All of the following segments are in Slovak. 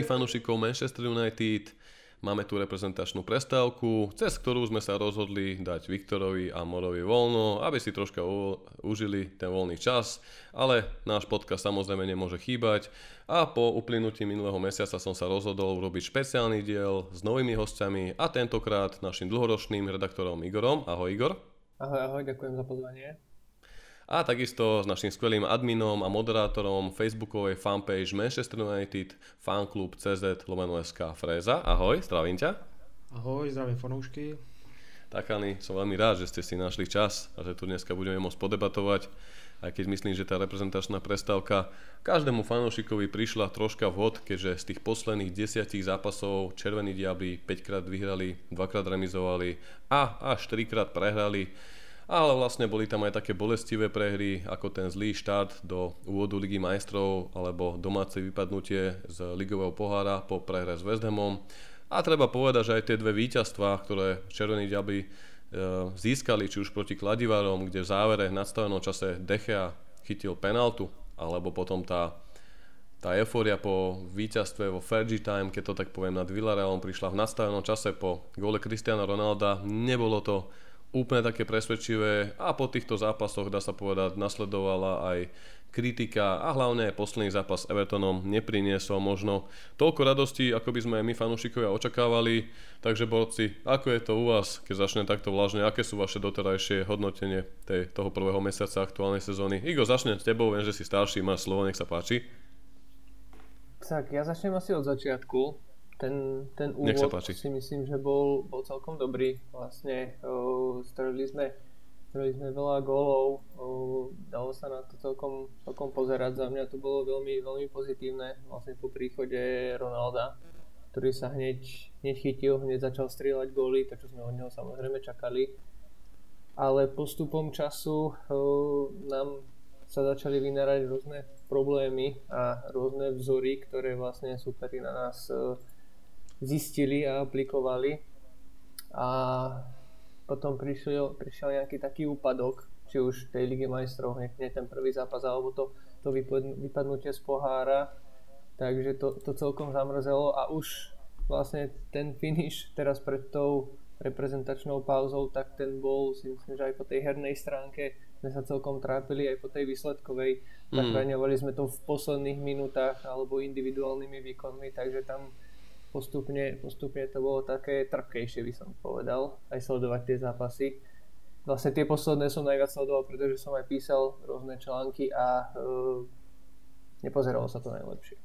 Všetkých fanúšikov Manchester United. Máme tu reprezentačnú prestávku, cez ktorú sme sa rozhodli dať Viktorovi a Morovi voľno, aby si troška u- užili ten voľný čas, ale náš podcast samozrejme nemôže chýbať a po uplynutí minulého mesiaca som sa rozhodol urobiť špeciálny diel s novými hostiami a tentokrát našim dlhoročným redaktorom Igorom. Ahoj Igor. Ahoj, ahoj, ďakujem za pozvanie a takisto s našim skvelým adminom a moderátorom facebookovej fanpage Manchester United fanklub CZ lomeno SK Freza. Ahoj, zdravím ťa. Ahoj, zdravím fanoušky. Tak Ani, som veľmi rád, že ste si našli čas a že tu dneska budeme môcť podebatovať aj keď myslím, že tá reprezentačná prestávka každému fanúšikovi prišla troška vhod, keďže z tých posledných desiatich zápasov Červení diabli 5 krát vyhrali, 2 krát remizovali a až 3 krát prehrali ale vlastne boli tam aj také bolestivé prehry, ako ten zlý štart do úvodu Ligy majstrov alebo domáce vypadnutie z ligového pohára po prehre s West Hamom. A treba povedať, že aj tie dve víťazstvá, ktoré Červení diabli e, získali, či už proti Kladivarom, kde v závere v nadstavenom čase Dechea chytil penaltu, alebo potom tá, tá eufória po víťazstve vo Fergie Time, keď to tak poviem, nad Villarealom prišla v nadstavenom čase po gole Cristiana Ronalda. Nebolo to úplne také presvedčivé a po týchto zápasoch, dá sa povedať, nasledovala aj kritika a hlavne posledný zápas s Evertonom nepriniesol možno toľko radosti, ako by sme my fanúšikovia očakávali. Takže borci, ako je to u vás, keď začne takto vlažne, aké sú vaše doterajšie hodnotenie tej, toho prvého mesiaca aktuálnej sezóny? Igo, začnem s tebou, viem, že si starší, máš slovo, nech sa páči. Tak, ja začnem asi od začiatku ten, ten úvod si myslím, že bol, bol celkom dobrý. Vlastne uh, strelili sme, strelili sme veľa gólov, uh, dalo sa na to celkom, celkom pozerať. Za mňa to bolo veľmi, veľmi pozitívne vlastne po príchode Ronalda, ktorý sa hneď, hneď chytil, hneď začal strieľať góly, to čo sme od neho samozrejme čakali. Ale postupom času uh, nám sa začali vynárať rôzne problémy a rôzne vzory, ktoré vlastne superi na nás uh, zistili a aplikovali a potom prišiel, prišiel nejaký taký úpadok, či už tej Lige majstrov, hneď ten prvý zápas, alebo to, to vypadnutie z pohára, takže to, to celkom zamrzelo a už vlastne ten finish teraz pred tou reprezentačnou pauzou, tak ten bol si myslím, že aj po tej hernej stránke sme sa celkom trápili aj po tej výsledkovej. Mm. Zachraňovali sme to v posledných minútach alebo individuálnymi výkonmi, takže tam postupne, postupne to bolo také trpkejšie, by som povedal, aj sledovať tie zápasy. Vlastne tie posledné som najviac sledoval, pretože som aj písal rôzne články a uh, nepozeralo sa to najlepšie.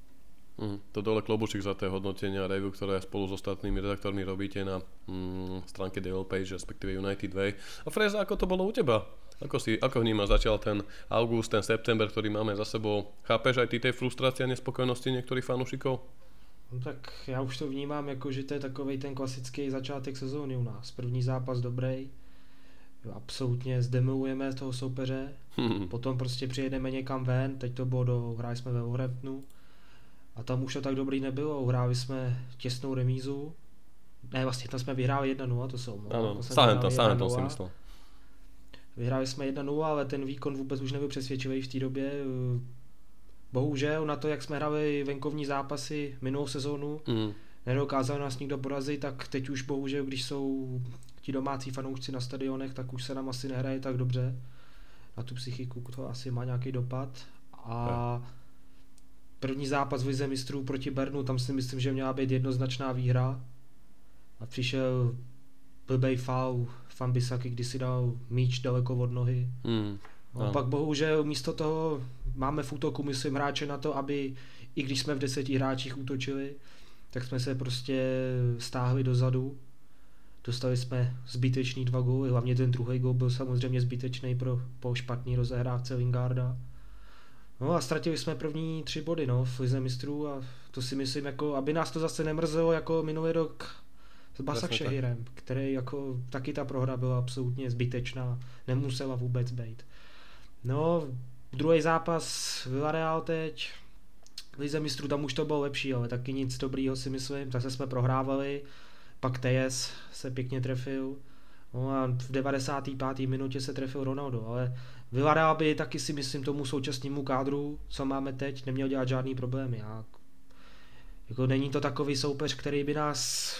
Mm, to dole klobučík za tie hodnotenia a review, ktoré spolu s ostatnými redaktormi robíte na mm, stránke Daily Page, respektíve United Way. A Freza, ako to bolo u teba? Ako, si, ako vníma začal ten august, ten september, ktorý máme za sebou? Chápeš aj ty tej frustrácie a nespokojnosti niektorých fanúšikov? No tak já už to vnímám jako, že to je takový ten klasický začátek sezóny u nás. První zápas dobrý, absolutně zdemolujeme toho soupeře, hmm. potom prostě přijedeme někam ven, teď to bylo do, hráli jsme ve Wolverhamptonu a tam už to tak dobrý nebylo, uhráli jsme těsnou remízu, ne vlastně tam jsme vyhráli 1-0, to jsou Ano, stále to, stále to si myslel. Vyhráli jsme 1-0, ale ten výkon vůbec už nebyl přesvědčivý v té době bohužel na to, jak jsme hrali venkovní zápasy minulou sezónu, mm. nedokázal nás nikdo porazit, tak teď už bohužel, když jsou ti domácí fanoušci na stadionech, tak už se nám asi nehraje tak dobře. Na tu psychiku to asi má nějaký dopad. A první zápas v Lize mistrů proti Bernu, tam si myslím, že měla být jednoznačná výhra. A přišel blbej faul, Fambisaky, když si dal míč daleko od nohy. Mm. No, pak bohužel místo toho máme v útoku, myslím, hráče na to, aby i když jsme v deseti hráčích útočili, tak jsme se prostě stáhli dozadu. Dostali jsme zbytečný dva góly, hlavně ten druhý gól byl samozřejmě zbytečný pro, po špatný rozehrávce Lingarda. No a ztratili jsme první tři body no, v Lize mistrů a to si myslím, jako, aby nás to zase nemrzelo jako minulý rok s Basak Šehirem, který jako taky ta prohra byla absolutně zbytečná, nemusela vůbec být. No, druhý zápas Villarreal teď, Lize mistrů tam už to bylo lepší, ale taky nic dobrýho si myslím, zase jsme prohrávali, pak TS se pěkně trefil, no a v 95. minutě se trefil Ronaldo, ale Villarreal by taky si myslím tomu současnému kádru, co máme teď, neměl dělat žádný problémy. Já Jako není to takový soupeř, který by nás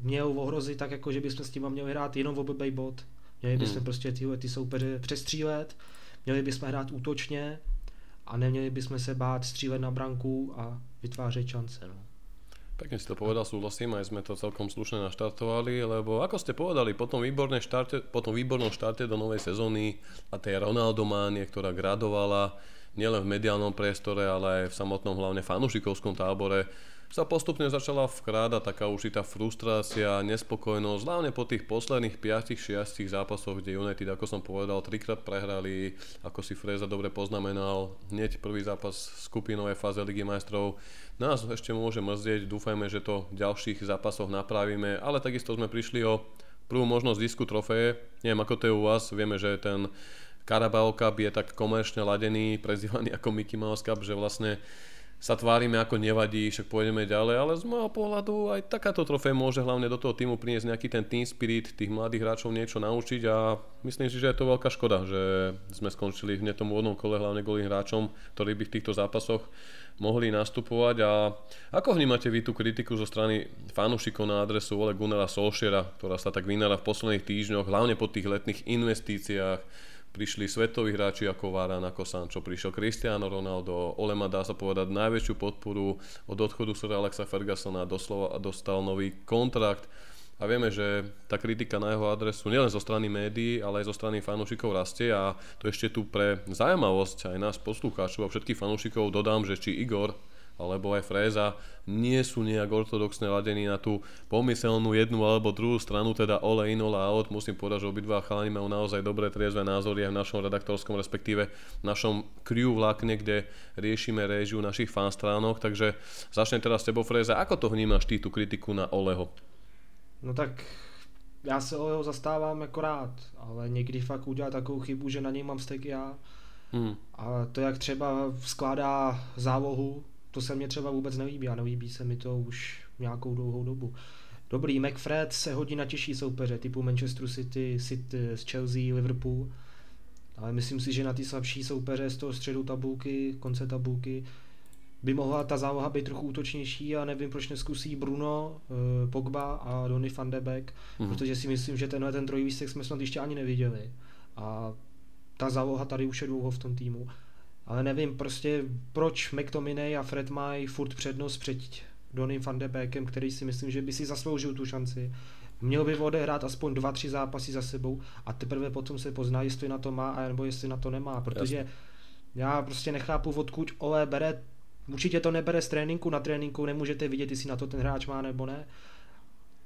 měl ohrozit tak, jako že bychom s tím měli hrát jenom v obebej bod. Měli bychom hmm. prostě tyhle ty soupeře přestřílet, měli bychom hrát útočně a neměli bychom se bát střílet na branku a vytvářet šance. No. Pekne si to povedal, súhlasím, aj sme to celkom slušne naštartovali, lebo ako ste povedali, po tom, štarte, po tom výbornom štarte do novej sezóny a tej Ronaldománie, ktorá gradovala nielen v mediálnom priestore, ale aj v samotnom hlavne fanúšikovskom tábore, sa postupne začala vkrádať taká určitá frustrácia, nespokojnosť, hlavne po tých posledných 5-6 zápasoch, kde United, ako som povedal, trikrát prehrali, ako si Freza dobre poznamenal, hneď prvý zápas skupinovej fáze Ligy majstrov. Nás ešte môže mrzieť, dúfajme, že to v ďalších zápasoch napravíme, ale takisto sme prišli o prvú možnosť zisku trofeje. Neviem, ako to je u vás, vieme, že ten Carabao Cup je tak komerčne ladený, prezývaný ako Mickey Mouse Cup, že vlastne sa tvárime ako nevadí, však pôjdeme ďalej, ale z môjho pohľadu aj takáto trofej môže hlavne do toho týmu priniesť nejaký ten team spirit, tých mladých hráčov niečo naučiť a myslím si, že je to veľká škoda, že sme skončili hneď tomu vodnom kole hlavne golým hráčom, ktorí by v týchto zápasoch mohli nastupovať. A ako vnímate vy tú kritiku zo strany fanúšikov na adresu Ole Gunnera Solšiera, ktorá sa tak vynára v posledných týždňoch, hlavne po tých letných investíciách, prišli svetoví hráči ako Varane, ako Sancho, prišiel Cristiano Ronaldo, Olema dá sa povedať najväčšiu podporu od odchodu Sir Alexa Fergusona. Doslova dostal nový kontrakt. A vieme, že tá kritika na jeho adresu nielen zo strany médií, ale aj zo strany fanúšikov rastie. A to ešte tu pre zaujímavosť aj nás poslucháčov a všetkých fanúšikov dodám, že či Igor alebo aj Fréza nie sú nejak ortodoxne ladení na tú pomyselnú jednu alebo druhú stranu, teda ole in, ole out. Musím povedať, že obidva chalani majú naozaj dobré triezve názory aj v našom redaktorskom, respektíve v našom crew vlákne, kde riešime réžiu našich fanstránok. Takže začnem teraz s tebou, Fréza. Ako to vnímaš ty, tú kritiku na Oleho? No tak já se Oleho zastávám jako rád, ale někdy fakt udělá takovou chybu, že na něj mám stek já. Hmm. A to, jak třeba skládá zálohu, to se mně třeba vůbec nelíbí a nelíbí se mi to už nějakou dlouhou dobu. Dobrý, McFred se hodí na těžší soupeře typu Manchester City, City z Chelsea, Liverpool, ale myslím si, že na ty slabší soupeře z toho středu tabulky, konce tabulky, by mohla ta záloha být trochu útočnější a nevím, proč neskusí Bruno, eh, Pogba a Donny van de Beek, mm. protože si myslím, že tenhle ten trojvístek jsme snad ještě ani neviděli. A ta záloha tady už je dlouho v tom týmu ale nevím prostě proč McTominay a Fred mají furt přednost před Donym van de Beekem, který si myslím, že by si zasloužil tu šanci. Měl by odehrát aspoň dva, tři zápasy za sebou a teprve potom se pozná, jestli na to má a nebo jestli na to nemá, protože Jasně. já prostě nechápu, odkud Ole bere, určitě to nebere z tréninku, na tréninku nemůžete vidět, jestli na to ten hráč má nebo ne,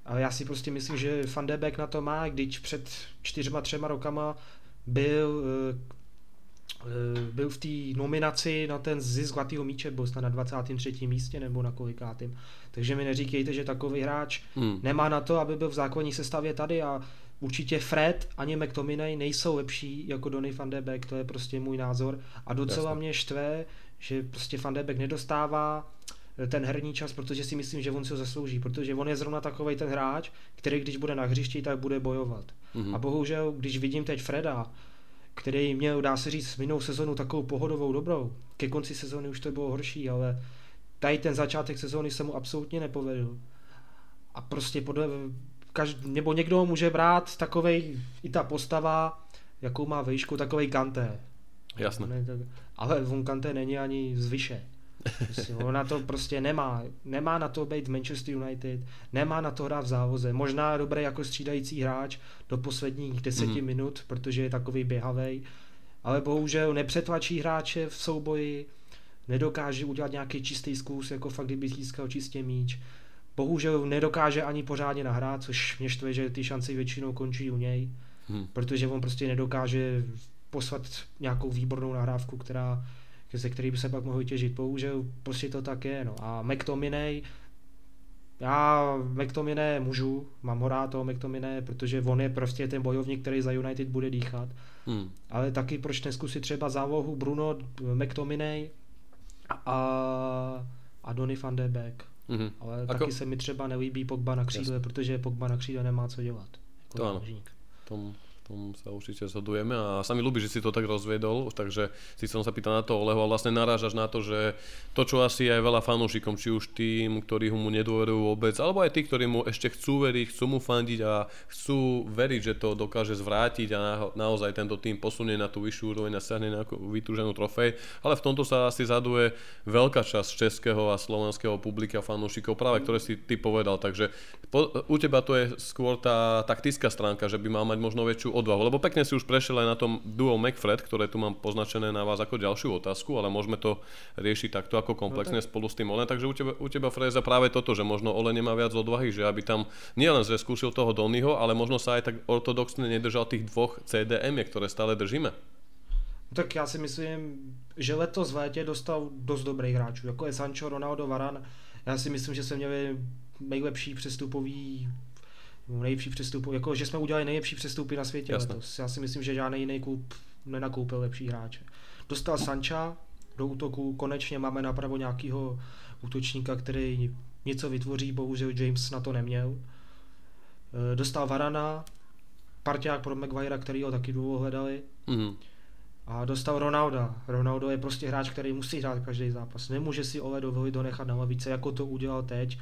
ale já si prostě myslím, že Van de Beek na to má, když před čtyřma, třema rokama byl Eh, byl v té nominaci na ten zisk zlatého míče, byl snad na 23. místě nebo na kolikátým. Takže mi neříkejte, že takový hráč hmm. nemá na to, aby byl v základní sestavě tady a určitě Fred ani McTominay nejsou lepší jako Donny van de Beek, to je prostě můj názor a docela Jasne. mě štve, že prostě van de Beek nedostává eh, ten herní čas, protože si myslím, že on si ho zaslouží, protože on je zrovna takový ten hráč, který když bude na hřišti, tak bude bojovat. Mm-hmm. A bohužel, když vidím teď Freda, který měl, dá se říct, minulou sezonu takovou pohodovou dobrou. Ke konci sezóny už to bylo horší, ale tady ten začátek sezóny se mu absolutně nepovedl. A prostě podle, každý, nebo někdo může brát takovej, i ta postava, jakou má výšku, takovej Kanté. Jasné. Ale on Kanté není ani zvyše. Prostě ona to prostě nemá. Nemá na to být Manchester United, nemá na to hrát v závoze. Možná dobrý jako střídající hráč do posledních deseti mm. minut, protože je takový běhavý, ale bohužel nepřetlačí hráče v souboji, nedokáže udělat nějaký čistý zkus, jako fakt kdyby získal čistě míč. Bohužel nedokáže ani pořádně nahrát, což mě štve, že ty šance většinou končí u něj, hmm. protože on prostě nedokáže poslat nějakou výbornou nahrávku, která ze který by se pak mohl těžit. Bohužel prostě to tak je. No. A McTominay, já McTominay můžu, mám ho rád toho McTominay, protože on je prostě ten bojovník, který za United bude dýchat. Hmm. Ale taky proč neskusit třeba zálohu Bruno, McTominay a, a Donny van de Beek. Mm-hmm. Ale Ako... taky se mi třeba nelíbí Pogba na křídle, Jasne. protože Pogba na křídle nemá co dělat. Jako to ano. Tom, tom sa určite zhodujeme a sa mi ľúbi, že si to tak rozviedol, takže si som sa pýtal na to Oleho a vlastne narážaš na to, že to, čo asi aj veľa fanúšikom, či už tým, ktorí mu nedôverujú vôbec, alebo aj tí, ktorí mu ešte chcú veriť, chcú mu fandiť a chcú veriť, že to dokáže zvrátiť a na, naozaj tento tým posunie na tú vyššiu úroveň a siahne na vytúženú trofej, ale v tomto sa asi zaduje veľká časť českého a slovenského publika fanúšikov, práve ktoré si ty povedal, takže po, u teba to je skôr tá taktická stránka, že by mal mať možno väčšiu odvahu. Lebo pekne si už prešiel aj na tom duo McFred, ktoré tu mám poznačené na vás ako ďalšiu otázku, ale môžeme to riešiť takto ako komplexne no, tak. spolu s tým Olen. Takže u teba, u teba Freza práve toto, že možno Olen nemá viac odvahy, že aby tam nielen že skúsil toho Donnyho, ale možno sa aj tak ortodoxne nedržal tých dvoch CDM, ktoré stále držíme. Tak já si myslím, že letos v létě dostal dost dobrých hráčů, jako je Sancho, Ronaldo, Varan. Já si myslím, že se měli nejlepší přestupový nejlepší přestup, jako že jsme udělali nejlepší přestupy na světě Jasne. letos. Já si myslím, že žádný jiný klub nenakoupil lepší hráče. Dostal Sancha do útoku, konečně máme napravo nějakého útočníka, který něco vytvoří, bohužel James na to neměl. E, dostal Varana, parťák pro Maguire, který ho taky dlouho hledali. Mm. A dostal Ronalda. Ronaldo je prostě hráč, který musí hrát každý zápas. Nemůže si Ole dovolit donechat na lavice, jako to udělal teď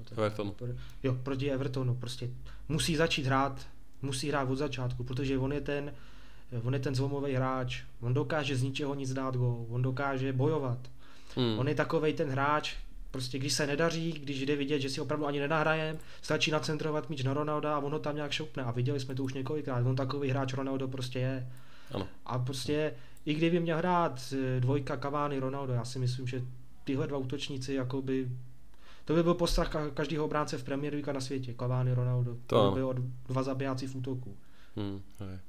e, proti Everton. Jo, proti Evertonu. Prostě musí začít hrát, musí hrát od začátku, protože on je ten, on je ten zlomový hráč. On dokáže z ničeho nic dát gol, on dokáže bojovat. Hmm. On je takový ten hráč, prostě když se nedaří, když jde vidět, že si opravdu ani nenahrajem, stačí nacentrovat míč na Ronalda a ono tam nějak šoupne. A viděli jsme to už několikrát, on takový hráč Ronaldo prostě je. Ano. A prostě, i kdyby měl hrát eh, dvojka Cavani Ronaldo, já si myslím, že tyhle dva útočníci jakoby to by byl postrach každého obránce v Premier League na světě. Cavani, Ronaldo. To, to by byl dva zabijáci v útoku. Hmm,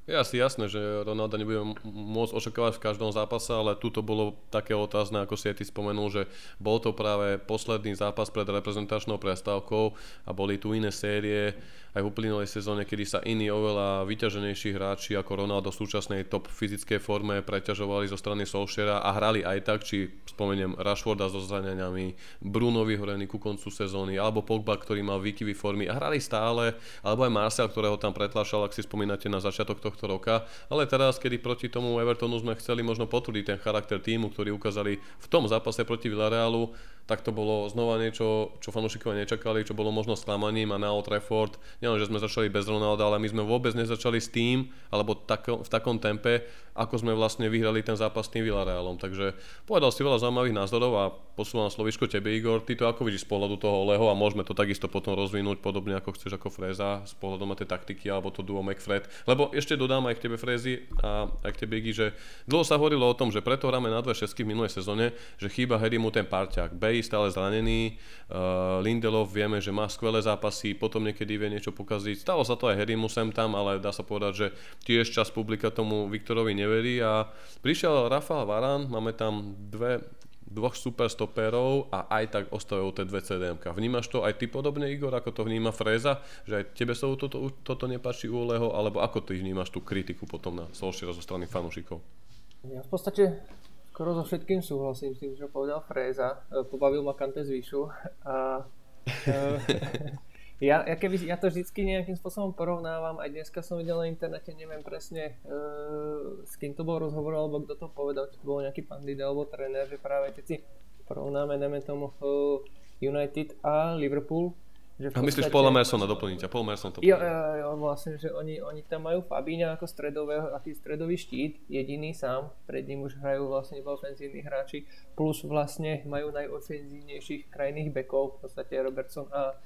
je asi jasné, že Ronaldo nebudeme môcť očakávať v každom zápase, ale tuto bolo také otázne, ako si aj ty spomenul, že bol to práve posledný zápas pred reprezentačnou prestávkou a boli tu iné série, aj v uplynulej sezóne, kedy sa iní oveľa vyťaženejší hráči ako Ronaldo v súčasnej top fyzickej forme preťažovali zo strany Solskjaera a hrali aj tak, či spomeniem Rashforda so zraneniami, Bruno vyhorený ku koncu sezóny, alebo Pogba, ktorý mal výkyvy formy a hrali stále, alebo aj Marcel, ktorého tam pretlačal, ak si spomínate na začiatok tohto roka, ale teraz, kedy proti tomu Evertonu sme chceli možno potvrdiť ten charakter týmu, ktorý ukázali v tom zápase proti Villarealu, tak to bolo znova niečo, čo fanúšikovia nečakali, čo bolo možno sklamaním a na Old Trafford, nielen, že sme začali bez Ronalda, ale my sme vôbec nezačali s tým, alebo tako, v takom tempe, ako sme vlastne vyhrali ten zápas s tým Villarealom. Takže povedal si veľa zaujímavých názorov a posúvam slovičko tebe, Igor. Ty to ako vidíš z pohľadu toho Leho a môžeme to takisto potom rozvinúť podobne ako chceš ako Freza z pohľadu na tie taktiky alebo to duo McFred. Lebo ešte dodám aj k tebe Frezy a aj k tebe Iggy, že dlho sa hovorilo o tom, že preto hráme na dve šestky v minulej sezóne, že chýba Harry mu ten parťák. Bay stále zranený, uh, Lindelov vieme, že má skvelé zápasy, potom niekedy vie niečo pokaziť. Stalo sa to aj Harrymu sem tam, ale dá sa povedať, že tiež čas publika tomu Viktorovi neverí a prišiel Rafael Varan, máme tam dve, dvoch super stopérov a aj tak ostávajú tie dve CDM. Vnímaš to aj ty podobne, Igor, ako to vníma Freza, že aj tebe sa toto, toto nepáči u Oleho, alebo ako ty vnímaš tú kritiku potom na Solskjaera zo strany fanúšikov? Ja v podstate skoro so všetkým súhlasím s tým, čo povedal Fréza. Pobavil ma Kante z Výšu a Ja, ja, keby, ja to vždycky nejakým spôsobom porovnávam, aj dneska som videl na internete, neviem presne uh, s kým to bol rozhovor, alebo kto to povedal, či to bol nejaký pandit alebo tréner, že práve keď si porovnáme, dajme tomu uh, United a Liverpool, že a myslíš Paula Mersona, doplniť a Paul Merson to jo, jo, jo, vlastne, že oni, oni tam majú Fabíňa ako stredového, aký stredový štít, jediný sám, pred ním už hrajú vlastne iba ofenzívni hráči, plus vlastne majú najofenzívnejších krajných bekov, v podstate Robertson a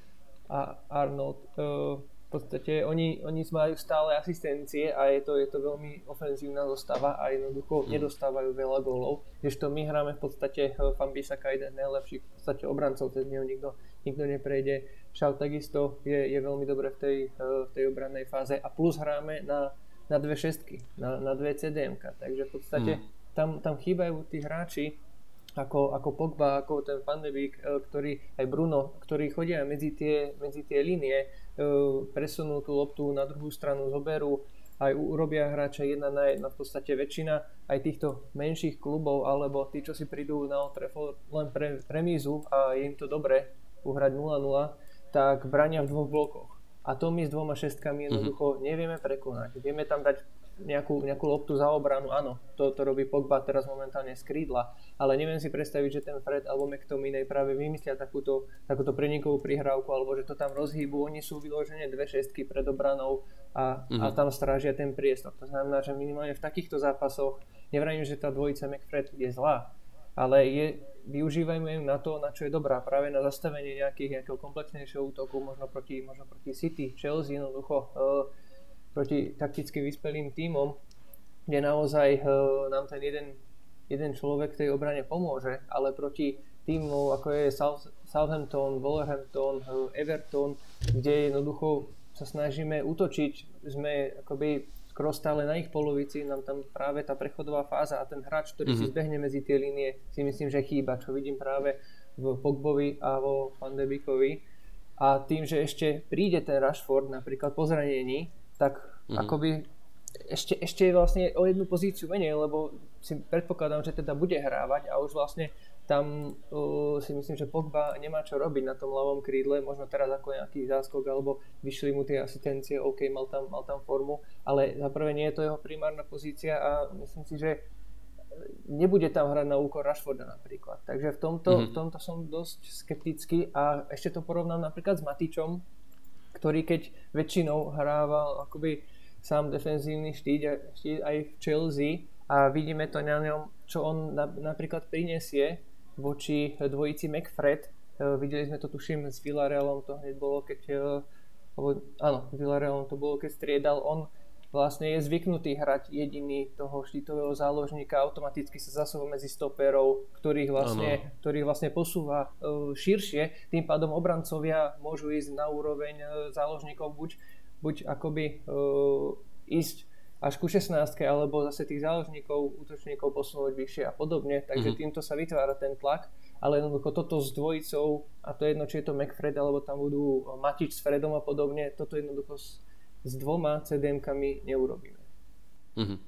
a Arnold. Uh, v podstate oni, oni majú stále asistencie a je to, je to veľmi ofenzívna zostava a jednoducho mm. nedostávajú veľa gólov. Kdežto my hráme v podstate Fambisaka jeden najlepších v podstate obrancov, cez neho nikto, nikto neprejde. Šau takisto je, je veľmi dobre v tej, eh, v tej obrannej fáze a plus hráme na, na dve šestky, na, na dve CDM. Takže v podstate mm. tam, tam chýbajú tí hráči, ako, ako Pogba, ako ten Van de Beek, e, ktorý, aj Bruno, ktorí chodia medzi tie, medzi tie línie, e, presunú tú loptu na druhú stranu, zoberú, aj urobia hráča jedna na jedna, v podstate väčšina aj týchto menších klubov, alebo tí, čo si prídu na Old len pre remízu a je im to dobre uhrať 0-0, tak brania v dvoch blokoch. A a to my s dvoma šestkami jednoducho mm-hmm. nevieme prekonať. Vieme tam dať nejakú, nejakú loptu za obranu, áno, to, to robí Pogba teraz momentálne z krídla, ale neviem si predstaviť, že ten Fred alebo McTominay práve vymyslia takúto, takúto prenikovú prihrávku, alebo že to tam rozhýbu, oni sú vyložené dve šestky pred obranou a, mm-hmm. a mhm. tam strážia ten priestor. To znamená, že minimálne v takýchto zápasoch, nevrajím, že tá dvojica McFred je zlá, ale je, využívajme ju na to, na čo je dobrá, práve na zastavenie nejakých, nejakého komplexnejšieho útoku, možno proti, možno proti City, Chelsea, jednoducho uh, proti takticky vyspelým tímom, kde naozaj uh, nám ten jeden, jeden človek tej obrane pomôže, ale proti týmu ako je South, Southampton, Wolverhampton, uh, Everton, kde jednoducho sa snažíme útočiť, sme akoby skoro stále na ich polovici, nám tam práve tá prechodová fáza a ten hráč, ktorý mm-hmm. si mhm. zbehne medzi tie línie, si myslím, že chýba, čo vidím práve v Pogbovi a vo Van de Beekovi. A tým, že ešte príde ten Rashford napríklad po zranení, tak mm-hmm. akoby ešte, ešte je vlastne o jednu pozíciu menej, lebo si predpokladám, že teda bude hrávať a už vlastne tam uh, si myslím, že Pogba nemá čo robiť na tom ľavom krídle, možno teraz ako nejaký záskok alebo vyšli mu tie asistencie, OK, mal tam, mal tam formu, ale za prvé nie je to jeho primárna pozícia a myslím si, že nebude tam hrať na úkor Rashforda napríklad. Takže v tomto, mm-hmm. v tomto som dosť skeptický a ešte to porovnám napríklad s Matičom, ktorý keď väčšinou hrával akoby sám defenzívny štít, štít aj v Chelsea a vidíme to na ňom, čo on na, napríklad prinesie voči dvojici McFred. E, videli sme to tuším s Villarealom, to hneď bolo keď, e, alebo, áno, Villarealom to bolo keď striedal, on vlastne je zvyknutý hrať jediný toho štítového záložníka, automaticky sa zasúva medzi stoperov, ktorých vlastne, ktorých vlastne posúva uh, širšie, tým pádom obrancovia môžu ísť na úroveň uh, záložníkov buď, buď akoby uh, ísť až ku 16 alebo zase tých záložníkov, útočníkov posunúť vyššie a podobne, takže mm-hmm. týmto sa vytvára ten tlak, ale jednoducho toto s dvojicou, a to je jedno, či je to McFred, alebo tam budú Matič s Fredom a podobne, toto jednoducho s, s dvoma CDM-kami neurobíme. Mm-hmm.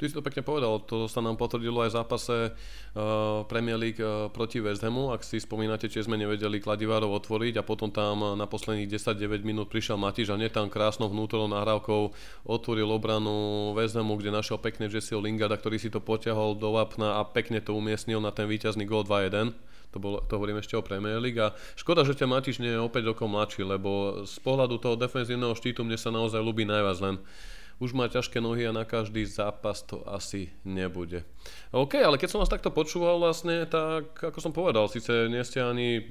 Ty si to pekne povedal, to sa nám potvrdilo aj v zápase uh, Premier League uh, proti West Hamu. Ak si spomínate, či sme nevedeli Kladivárov otvoriť a potom tam na posledných 10-9 minút prišiel Matiš a tam krásnou vnútornou nahrávkou otvoril obranu West Hamu, kde našiel pekne Jesseho Lingarda, ktorý si to potiahol do vápna a pekne to umiestnil na ten víťazný gól 2-1 to, bol, to hovorím ešte o Premier League a škoda, že ťa Matiš nie je opäť rokov mladší, lebo z pohľadu toho defenzívneho štítu mne sa naozaj ľúbi najviac len už má ťažké nohy a na každý zápas to asi nebude. OK, ale keď som vás takto počúval vlastne, tak ako som povedal, síce nie ste ani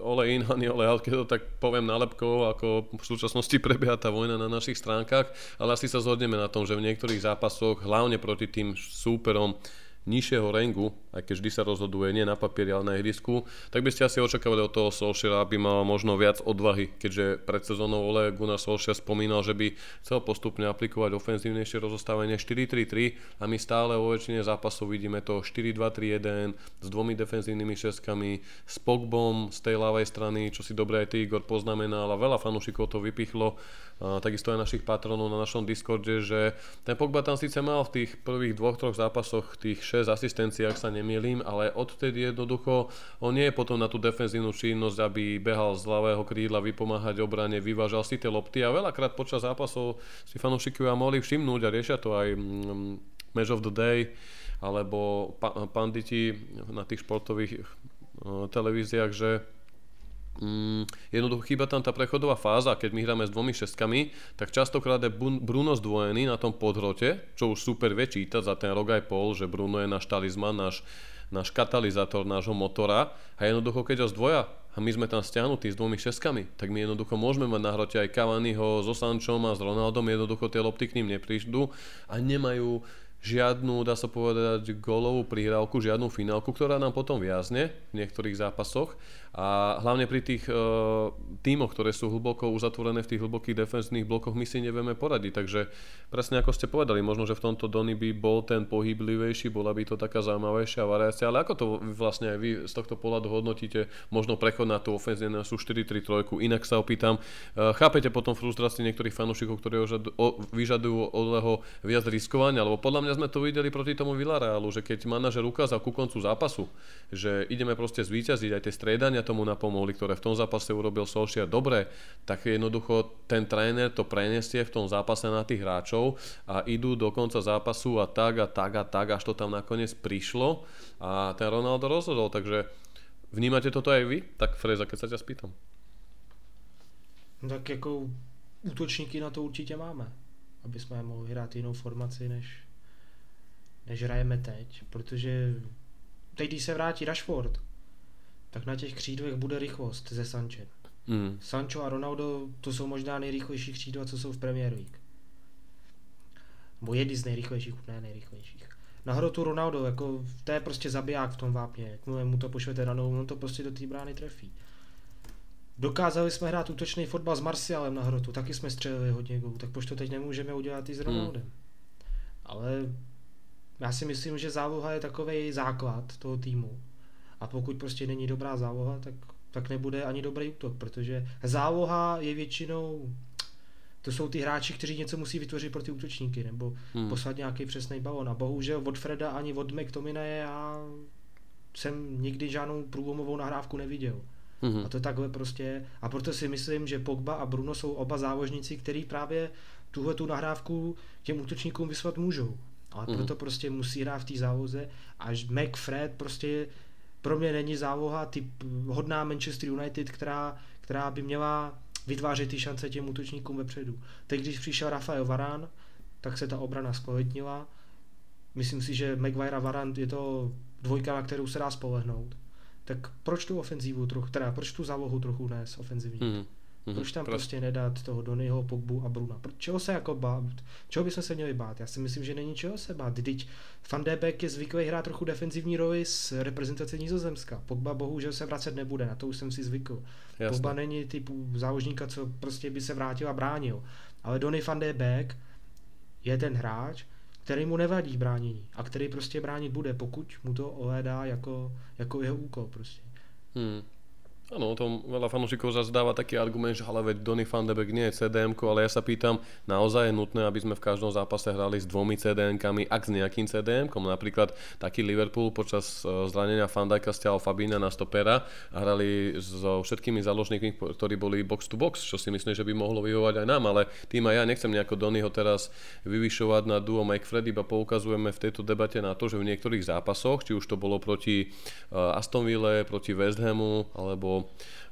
ole in, ani ole out, keď to tak poviem nálepkou, ako v súčasnosti prebieha tá vojna na našich stránkach, ale asi sa zhodneme na tom, že v niektorých zápasoch, hlavne proti tým súperom, nižšieho rangu, aj keď vždy sa rozhoduje nie na papieri, ale na ihrisku, tak by ste asi očakávali od toho Solskjaera, aby mal možno viac odvahy, keďže pred sezónou Ole Gunnar Solskjaer spomínal, že by chcel postupne aplikovať ofenzívnejšie rozostávanie 4-3-3 a my stále vo väčšine zápasov vidíme to 4-2-3-1 s dvomi defenzívnymi šeskami, s Pogbom z tej ľavej strany, čo si dobre aj ty Igor poznamenal a veľa fanúšikov to vypichlo. Takisto aj našich patronov na našom Discorde, že ten Pogba tam síce mal v tých prvých dvoch, troch zápasoch tých 6 asistencií, ak sa nemýlim, ale odtedy jednoducho on nie je potom na tú defenzívnu činnosť, aby behal z ľavého krídla, vypomáhať obrane, vyvážal si tie lopty a veľakrát počas zápasov si fanúšikovia mohli všimnúť a riešia to aj mm, Match of the Day alebo panditi na tých športových televíziách, že Mm, jednoducho chýba tam tá prechodová fáza, keď my hráme s dvomi šestkami, tak častokrát je Bruno zdvojený na tom podhrote, čo už super vie čítať za ten rok aj pol, že Bruno je náš talizman, náš, náš katalizátor nášho motora. A jednoducho keď ho zdvoja a my sme tam stiahnutí s dvomi šeskami, tak my jednoducho môžeme mať na hrote aj Cavaniho so Sančom a s Ronaldom, jednoducho tie lopty k ním neprídu a nemajú žiadnu, dá sa povedať, golovú prihrávku, žiadnu finálku, ktorá nám potom viazne v niektorých zápasoch. A hlavne pri tých uh, tímoch, ktoré sú hlboko uzatvorené v tých hlbokých defenzných blokoch, my si nevieme poradiť. Takže presne ako ste povedali, možno, že v tomto Dony by bol ten pohyblivejší, bola by to taká zaujímavejšia variácia, ale ako to vlastne aj vy z tohto pohľadu hodnotíte, možno prechod na tú ofenzívnu sú 4-3-3, inak sa opýtam, uh, chápete potom frustrácii niektorých fanúšikov, ktorí vyžadujú od Leho viac riskovania, alebo podľa mňa mňa sme to videli proti tomu Villarealu, že keď manažer ukázal ku koncu zápasu, že ideme proste zvíťaziť, aj tie striedania tomu napomohli, ktoré v tom zápase urobil Solskjaer dobre, tak jednoducho ten tréner to prenesie v tom zápase na tých hráčov a idú do konca zápasu a tak a tak a tak, až to tam nakoniec prišlo a ten Ronaldo rozhodol, takže vnímate toto aj vy? Tak Freza, keď sa ťa spýtam. Tak jako útočníky na to určitě máme, aby jsme mohli hrát jinou formaci, než, než hrajeme teď, protože teď, když se vrátí Rashford, tak na těch křídlech bude rychlost ze Sanchez. Mm. Sancho a Ronaldo to jsou možná nejrychlejší křídla, co jsou v Premier League. Bo jedni z nejrychlejších, ne nejrychlejších. Na hrotu Ronaldo, jako to je prostě zabiják v tom vápně, jak mu to pošvete ranou, on to prostě do té brány trefí. Dokázali jsme hrát útočný fotbal s Marcialem na hrotu, taky jsme střelili hodně gólů, tak proč to teď nemůžeme udělat i s hmm. Ronaldem. Hmm. Ale já si myslím, že záloha je takový základ toho týmu. A pokud prostě není dobrá záloha, tak, tak nebude ani dobrý útok, protože záloha je většinou to jsou ty hráči, kteří něco musí vytvořit pro ty útočníky, nebo hmm. poslat nějaký přesný balon. A bohužel od Freda ani od McTominaye já jsem nikdy žádnou průlomovou nahrávku neviděl. Mm-hmm. A to takhle prostě. A proto si myslím, že Pogba a Bruno jsou oba závožníci, který právě tuhle tu nahrávku těm útočníkům vyslat můžou. Ale mm-hmm. proto prostě musí hrát v té záloze. Až McFred prostě pro mě není záloha typ hodná Manchester United, která, která by měla vytvářet ty šance těm útočníkům vepředu. Teď, když přišel Rafael Varán, tak se ta obrana zkvalitnila. Myslím si, že Maguire a Varane je to dvojka, na kterou se dá spolehnout tak proč tu ofenzívu trochu, teda proč tu zálohu trochu nést ofenzivní? Mm. Mm-hmm. Proč tam prostě. prostě nedát toho Donnyho, Pogbu a Bruna? Proč, čeho se jako bát? Čeho bychom se měli bát? Já si myslím, že není čeho se bát. Teď Van de Beek je zvyklý hrát trochu defenzivní roli s reprezentací Nizozemska. Pogba bohužel se vracet nebude, na to už jsem si zvykl. Jasne. Pogba není typu záložníka, co prostě by se vrátil a bránil. Ale Donny Van de Beek je ten hráč, který mu nevadí bránění a který prostě bránit bude, pokud mu to ohledá jako, jako jeho úkol prostě. Hmm. Áno, o tom veľa fanúšikov zase dáva taký argument, že ale veď Donny van de Beek nie je cdm ale ja sa pýtam, naozaj je nutné, aby sme v každom zápase hrali s dvomi CDM-kami, ak s nejakým cdm napríklad taký Liverpool počas e, zranenia Fandajka stiahol Fabína na stopera a hrali so všetkými záložníkmi, ktorí boli box to box, čo si myslím, že by mohlo vyhovať aj nám, ale tým aj ja nechcem nejako Donnyho teraz vyvyšovať na duo McFred, iba poukazujeme v tejto debate na to, že v niektorých zápasoch, či už to bolo proti e, Aston Ville, proti West Hamu, alebo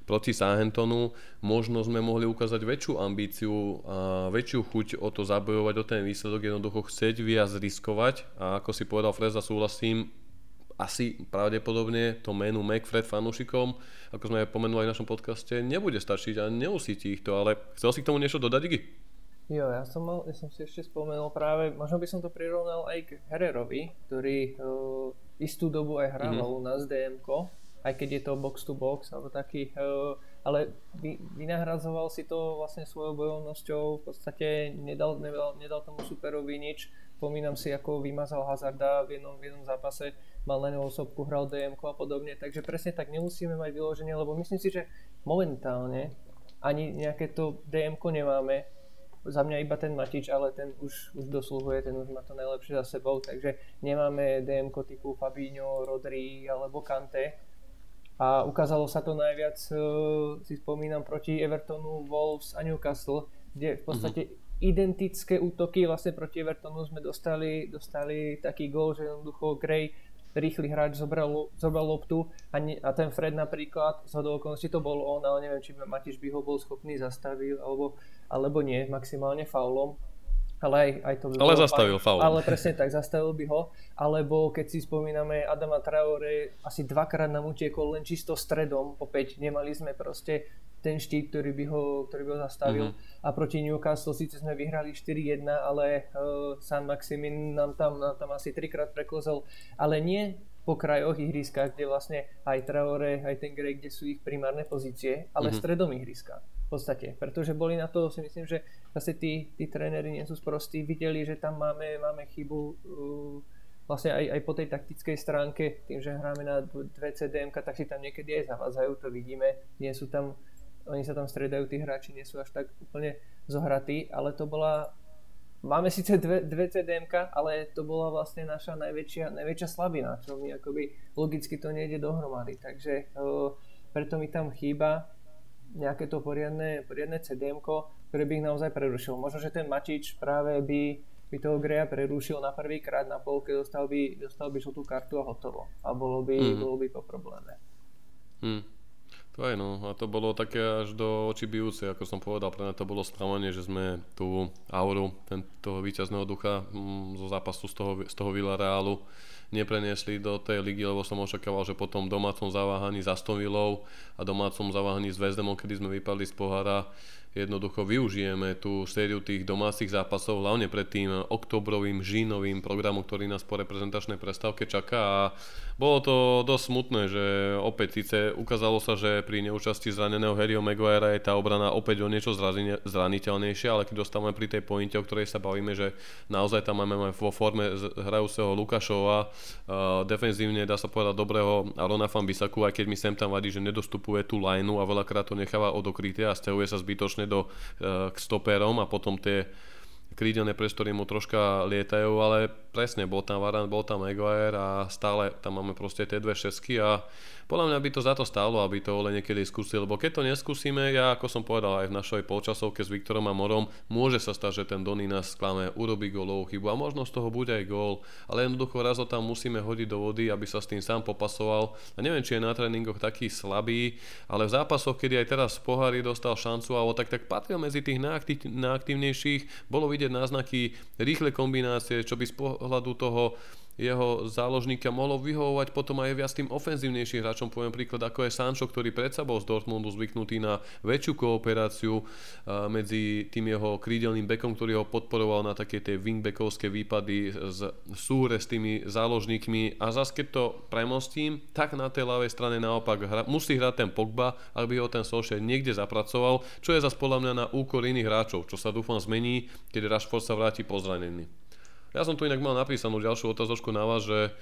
proti Sahentonu možno sme mohli ukázať väčšiu ambíciu a väčšiu chuť o to zabojovať o ten výsledok, jednoducho chcieť viac riskovať a ako si povedal Freza, súhlasím, asi pravdepodobne to menu McFred fanúšikom, ako sme aj pomenuli v našom podcaste, nebude stačiť a neusíti ich to, ale chcel si k tomu niečo dodať, Iggy? Jo, ja som, mal, ja som si ešte spomenul práve, možno by som to prirovnal aj k Hererovi, ktorý uh, istú dobu aj hrával mm-hmm. u nás dm aj keď je to box to box alebo taký, eh, ale vy, vynahradzoval si to vlastne svojou bojovnosťou, v podstate nedal, nedal, nedal tomu superovi nič, Pomínam si, ako vymazal Hazarda v jednom, v jednom zápase, mal len osobku, hral dm a podobne, takže presne tak nemusíme mať vyloženie, lebo myslím si, že momentálne ani nejaké to dm nemáme, za mňa iba ten Matič, ale ten už, už dosluhuje, ten už má to najlepšie za sebou, takže nemáme dm typu Fabinho, Rodri alebo Kante, a ukázalo sa to najviac, uh, si spomínam, proti Evertonu, Wolves a Newcastle, kde v podstate uh-huh. identické útoky vlastne proti Evertonu sme dostali, dostali taký gól, že jednoducho Gray rýchly hráč zobral, zobral loptu a, ne, a ten Fred napríklad, z okolností to bol on, ale neviem, či Matiš by ho bol schopný zastaviť alebo, alebo nie, maximálne faulom ale aj, aj to by Ale bolo, zastavil faul. Ale presne tak, zastavil by ho. Alebo keď si spomíname Adama Traore, asi dvakrát nám utiekol len čisto stredom, opäť nemali sme proste ten štít, ktorý by ho, ktorý by ho zastavil. Mm-hmm. A proti Newcastle síce sme vyhrali 4-1, ale uh, San Maximin nám tam, nám tam asi trikrát preklozol, ale nie po krajoch ihriska, kde vlastne aj Traore, aj ten Greg, kde sú ich primárne pozície, ale mm-hmm. stredom ihriska v podstate, pretože boli na to, si myslím, že zase tí, tí tréneri nie sú sprostí, videli, že tam máme, máme chybu uh, vlastne aj, aj po tej taktickej stránke, tým, že hráme na dve CDM, tak si tam niekedy aj zavádzajú, to vidíme, nie sú tam, oni sa tam stredajú, tí hráči nie sú až tak úplne zohratí, ale to bola máme síce dve, dve cdm ale to bola vlastne naša najväčšia, najväčšia slabina, čo mi akoby logicky to nejde dohromady. Takže uh, preto mi tam chýba nejaké to poriadne, poriadne cdm ktoré by ich naozaj prerušil. Možno, že ten Mačič práve by by toho Greja prerušil na prvýkrát na polke, dostal by, dostal by žltú kartu a hotovo. A bolo by, mm. bolo by po probléme. Mm. To aj no, a to bolo také až do očí bijúce, ako som povedal, pre to bolo správanie, že sme tú auru ten, toho víťazného ducha mm, zo zápasu z toho, z toho Villarealu nepreniesli do tej ligy, lebo som očakával, že potom domácom zaváhaní za Stonvillou a domácom zaváhaní s Vezdemom, kedy sme vypadli z pohára, jednoducho využijeme tú sériu tých domácich zápasov, hlavne pred tým oktobrovým žínovým programom, ktorý nás po reprezentačnej prestávke čaká. A bolo to dosť smutné, že opäť síce ukázalo sa, že pri neúčasti zraneného Harryho Maguirea je tá obrana opäť o niečo zraniteľnejšia, ale keď dostávame pri tej pointe, o ktorej sa bavíme, že naozaj tam máme vo forme hrajúceho Lukašova, uh, defenzívne dá sa povedať dobrého Arona Fambisaku, aj keď mi sem tam vadí, že nedostupuje tú lineu a veľakrát to necháva odokryté a stiahuje sa zbytočne do, uh, k stoperom a potom tie krídelné priestory mu troška lietajú, ale presne, bol tam Varan, bol tam Maguire a stále tam máme proste tie dve šesky a podľa mňa by to za to stálo, aby to Ole niekedy skúsil, lebo keď to neskúsime, ja ako som povedal aj v našej polčasovke s Viktorom a Morom, môže sa stať, že ten Dony nás sklame, urobí gólovú chybu a možno z toho bude aj gól, ale jednoducho raz ho tam musíme hodiť do vody, aby sa s tým sám popasoval. A neviem, či je na tréningoch taký slabý, ale v zápasoch, kedy aj teraz v pohári dostal šancu, alebo tak, tak patril medzi tých najaktívnejších, bolo vidieť náznaky rýchle kombinácie, čo by z pohľadu toho jeho záložníka mohlo vyhovovať potom aj viac tým ofenzívnejším hráčom. Poviem príklad, ako je Sancho, ktorý predsa bol z Dortmundu zvyknutý na väčšiu kooperáciu medzi tým jeho krídelným bekom, ktorý ho podporoval na také tie wingbackovské výpady z súre s tými záložníkmi a zase keď to premostím, tak na tej ľavej strane naopak hra, musí hrať ten Pogba, aby ho ten Solskjaer niekde zapracoval, čo je zase podľa mňa na úkor iných hráčov, čo sa dúfam zmení, keď Rashford sa vráti pozranený. Ja som tu inak mal napísanú ďalšiu otázočku na vás, že,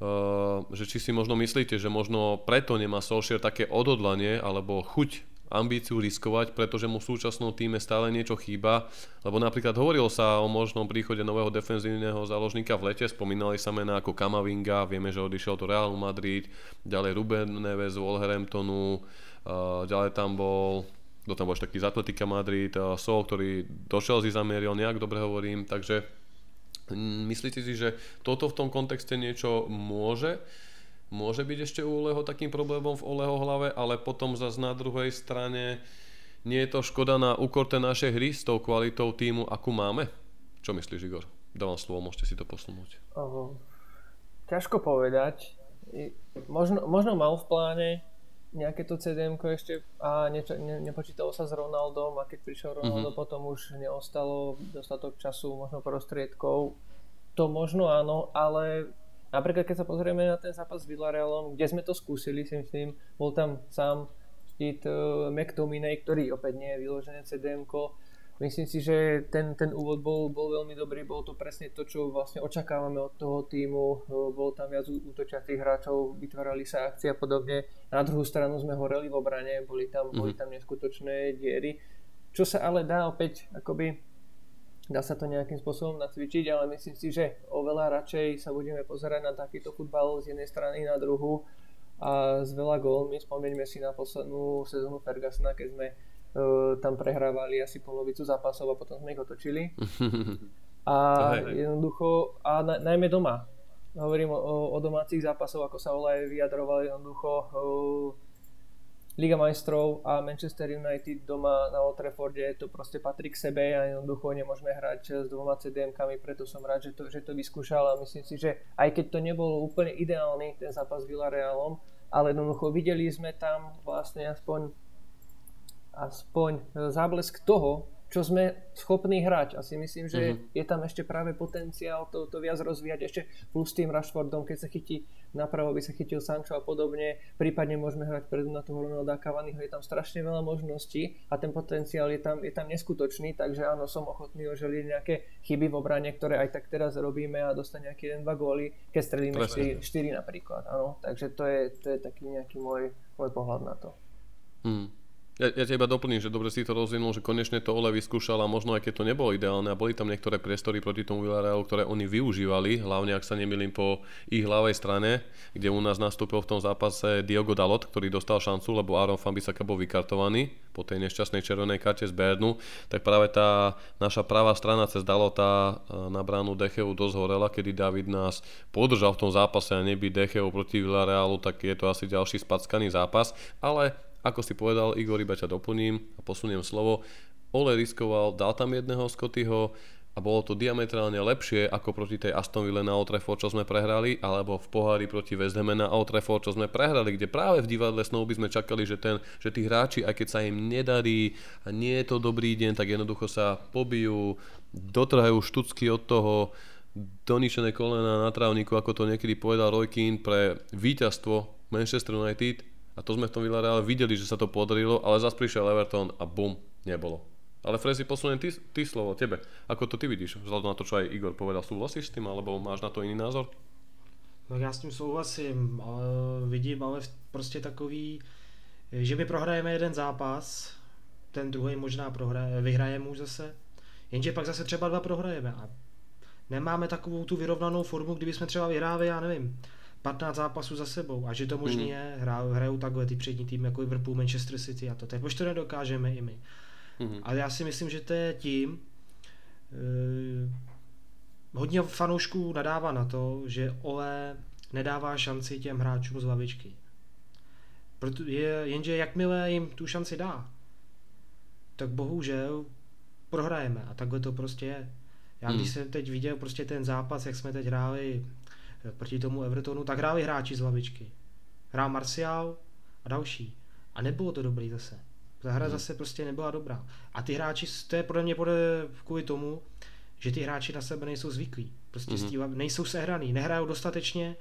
uh, že či si možno myslíte, že možno preto nemá Solskjaer také odhodlanie alebo chuť ambíciu riskovať, pretože mu v súčasnom týme stále niečo chýba, lebo napríklad hovorilo sa o možnom príchode nového defenzívneho záložníka v lete, spomínali sa mená ako Kamavinga, vieme, že odišiel do Real Madrid, ďalej Ruben Neves z Wolverhamptonu, uh, ďalej tam bol kto tam bol taký z Atletika Madrid, uh, Sol, ktorý došiel z Izamieril, nejak dobre hovorím, takže Myslíte si, že toto v tom kontexte niečo môže? Môže byť ešte u Oleho takým problémom v Oleho hlave, ale potom zase na druhej strane nie je to škoda na úkor tej našej hry s tou kvalitou týmu, akú máme? Čo myslíš, Igor? Dávam slovo, môžete si to posunúť. Uh, ťažko povedať. Možno, možno mal v pláne nejaké to CDM ešte a nečo, ne, nepočítalo sa s Ronaldom a keď prišiel Ronaldo, mm-hmm. potom už neostalo dostatok času, možno prostriedkov. To možno áno, ale napríklad keď sa pozrieme na ten zápas s Villarealom, kde sme to skúsili, si myslím, bol tam sám Štít uh, McTominay, ktorý opäť nie je vyložené CDM Myslím si, že ten, ten úvod bol, bol veľmi dobrý, bol to presne to, čo vlastne očakávame od toho týmu, bol tam viac útočiacich hráčov, vytvárali sa akcie a podobne. Na druhú stranu sme horeli v obrane, boli tam, mm-hmm. boli tam neskutočné diery, čo sa ale dá opäť akoby dá sa to nejakým spôsobom nacvičiť, ale myslím si, že oveľa radšej sa budeme pozerať na takýto futbal z jednej strany na druhú a s veľa gólmi. Spomeňme si na poslednú sezónu Fergusona, keď sme tam prehrávali asi polovicu zápasov a potom sme ich otočili. A jednoducho, a na, najmä doma. Hovorím o, o domácich zápasoch, ako sa Olaj vyjadroval jednoducho uh, Liga majstrov a Manchester United doma na Old Trafforde, to proste patrí k sebe a jednoducho nemôžeme hrať s dvoma CDM-kami, preto som rád, že to, že to vyskúšal a myslím si, že aj keď to nebolo úplne ideálny ten zápas s Villarealom, ale jednoducho videli sme tam vlastne aspoň aspoň e, záblesk toho, čo sme schopní hrať. A si myslím, že uh-huh. je tam ešte práve potenciál to, to viac rozvíjať ešte plus tým Rashfordom, keď sa chytí napravo, by sa chytil Sancho a podobne. Prípadne môžeme hrať predu na toho Ronalda Cavaniho. Je tam strašne veľa možností a ten potenciál je tam, je tam neskutočný, takže áno, som ochotný oželiť nejaké chyby v obrane, ktoré aj tak teraz robíme a dostať nejaké 1-2 góly, keď strelíme 4, 4 napríklad. Áno, takže to je, to je taký nejaký môj, môj pohľad na to. Hmm. Ja, ja iba doplním, že dobre si to rozvinul, že konečne to Ole vyskúšal a možno aj keď to nebolo ideálne a boli tam niektoré priestory proti tomu Villarealu, ktoré oni využívali, hlavne ak sa nemýlim po ich ľavej strane, kde u nás nastúpil v tom zápase Diogo Dalot, ktorý dostal šancu, lebo Aaron Fambisaka bol vykartovaný po tej nešťastnej červenej karte z Bernu, tak práve tá naša pravá strana cez Dalota e, na bránu Decheu dosť horela, kedy David nás podržal v tom zápase a nebyť Decheu proti Villarealu, tak je to asi ďalší spackaný zápas, ale ako si povedal, Igor, iba ťa doplním a posuniem slovo. Ole riskoval, dal tam jedného Scottyho a bolo to diametrálne lepšie ako proti tej Aston Ville na Old Trafford, čo sme prehrali, alebo v pohári proti West Ham na Old Trafford, čo sme prehrali, kde práve v divadle Snow by sme čakali, že, ten, že tí hráči, aj keď sa im nedarí a nie je to dobrý deň, tak jednoducho sa pobijú, dotrhajú štucky od toho, doničené kolena na trávniku, ako to niekedy povedal Roy Keane pre víťazstvo Manchester United a to sme v tom Villareale videli, že sa to podarilo, ale zase prišiel Everton a bum, nebolo. Ale Frezi, posuniem ty, ty slovo, tebe. Ako to ty vidíš, vzhľadom na to, čo aj Igor povedal, súhlasíš s tým, alebo máš na to iný názor? No já s tím souhlasím, ale vidím ale prostě takový, že my prohrajeme jeden zápas, ten druhý možná prohraje, vyhrajeme už zase, jenže pak zase třeba dva prohrajeme a nemáme takovou tu vyrovnanou formu, kdyby jsme třeba vyhráli, já nevím, 15 zápasů za sebou a že to možný mm. je, hrajou, hrajou takhle ty přední týmy jako Liverpool, Manchester City a to, tak proč to nedokážeme i my. Mm. Ale já si myslím, že to je tím, uh, hodně fanoušků nadává na to, že Ole nedává šanci těm hráčům z lavičky. Proto je, jenže jakmile jim tu šanci dá, tak bohužel prohrajeme a takhle to prostě je. Já když hmm. jsem teď viděl prostě ten zápas, jak jsme teď hráli proti tomu Evertonu, tak hráli hráči z lavičky. Hrál Martial a další. A nebylo to dobrý zase. Ta hra hmm. zase prostě nebyla dobrá. A ty hráči, to je podle mě podle, kvůli tomu, že ty hráči na sebe nejsou zvyklí. Prostě hmm. Stýva, nejsou sehraný, nehrajou dostatečně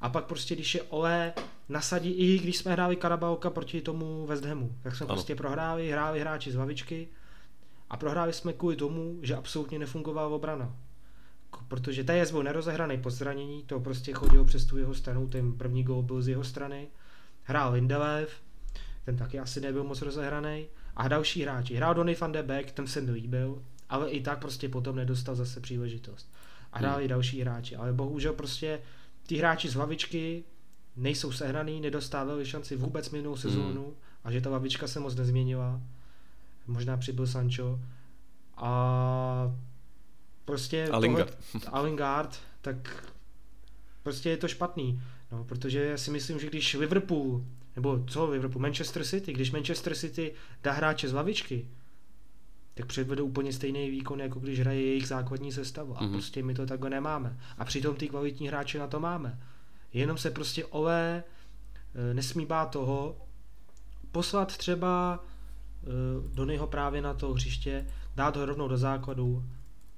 a pak prostě, když je Ole nasadí, i když jsme hráli Karabaoka proti tomu West Hamu, tak jsme ano. prostě prohráli, hráli hráči z lavičky a prohráli jsme kvůli tomu, že absolutně nefungovala obrana protože TS byl nerozehraný po zranění, to prostě chodil přes tu jeho stranu, ten první gol byl z jeho strany. Hrál Lindelev, ten taky asi nebyl moc rozehraný. A další hráči. Hrál Donny van de Beek, ten se mi líbil, ale i tak prostě potom nedostal zase příležitost. A hráli hmm. další hráči, ale bohužel prostě ty hráči z hlavičky nejsou sehraný, nedostávali šanci vůbec minulou sezónu hmm. a že ta lavička se moc nezměnila. Možná přibyl Sancho. A prostě a Lingard. Tohle, a Lingard, tak prostě je to špatný. No, protože já si myslím, že když Liverpool, nebo co Liverpool, Manchester City, když Manchester City dá hráče z lavičky, tak předvede úplně stejný výkon, jako když hraje jejich základní sestavu. A mm-hmm. prostě my to takhle nemáme. A přitom ty kvalitní hráče na to máme. Jenom se prostě Ole e, nesmí bát toho, poslat třeba e, do něho právě na to hřiště, dát ho rovnou do základu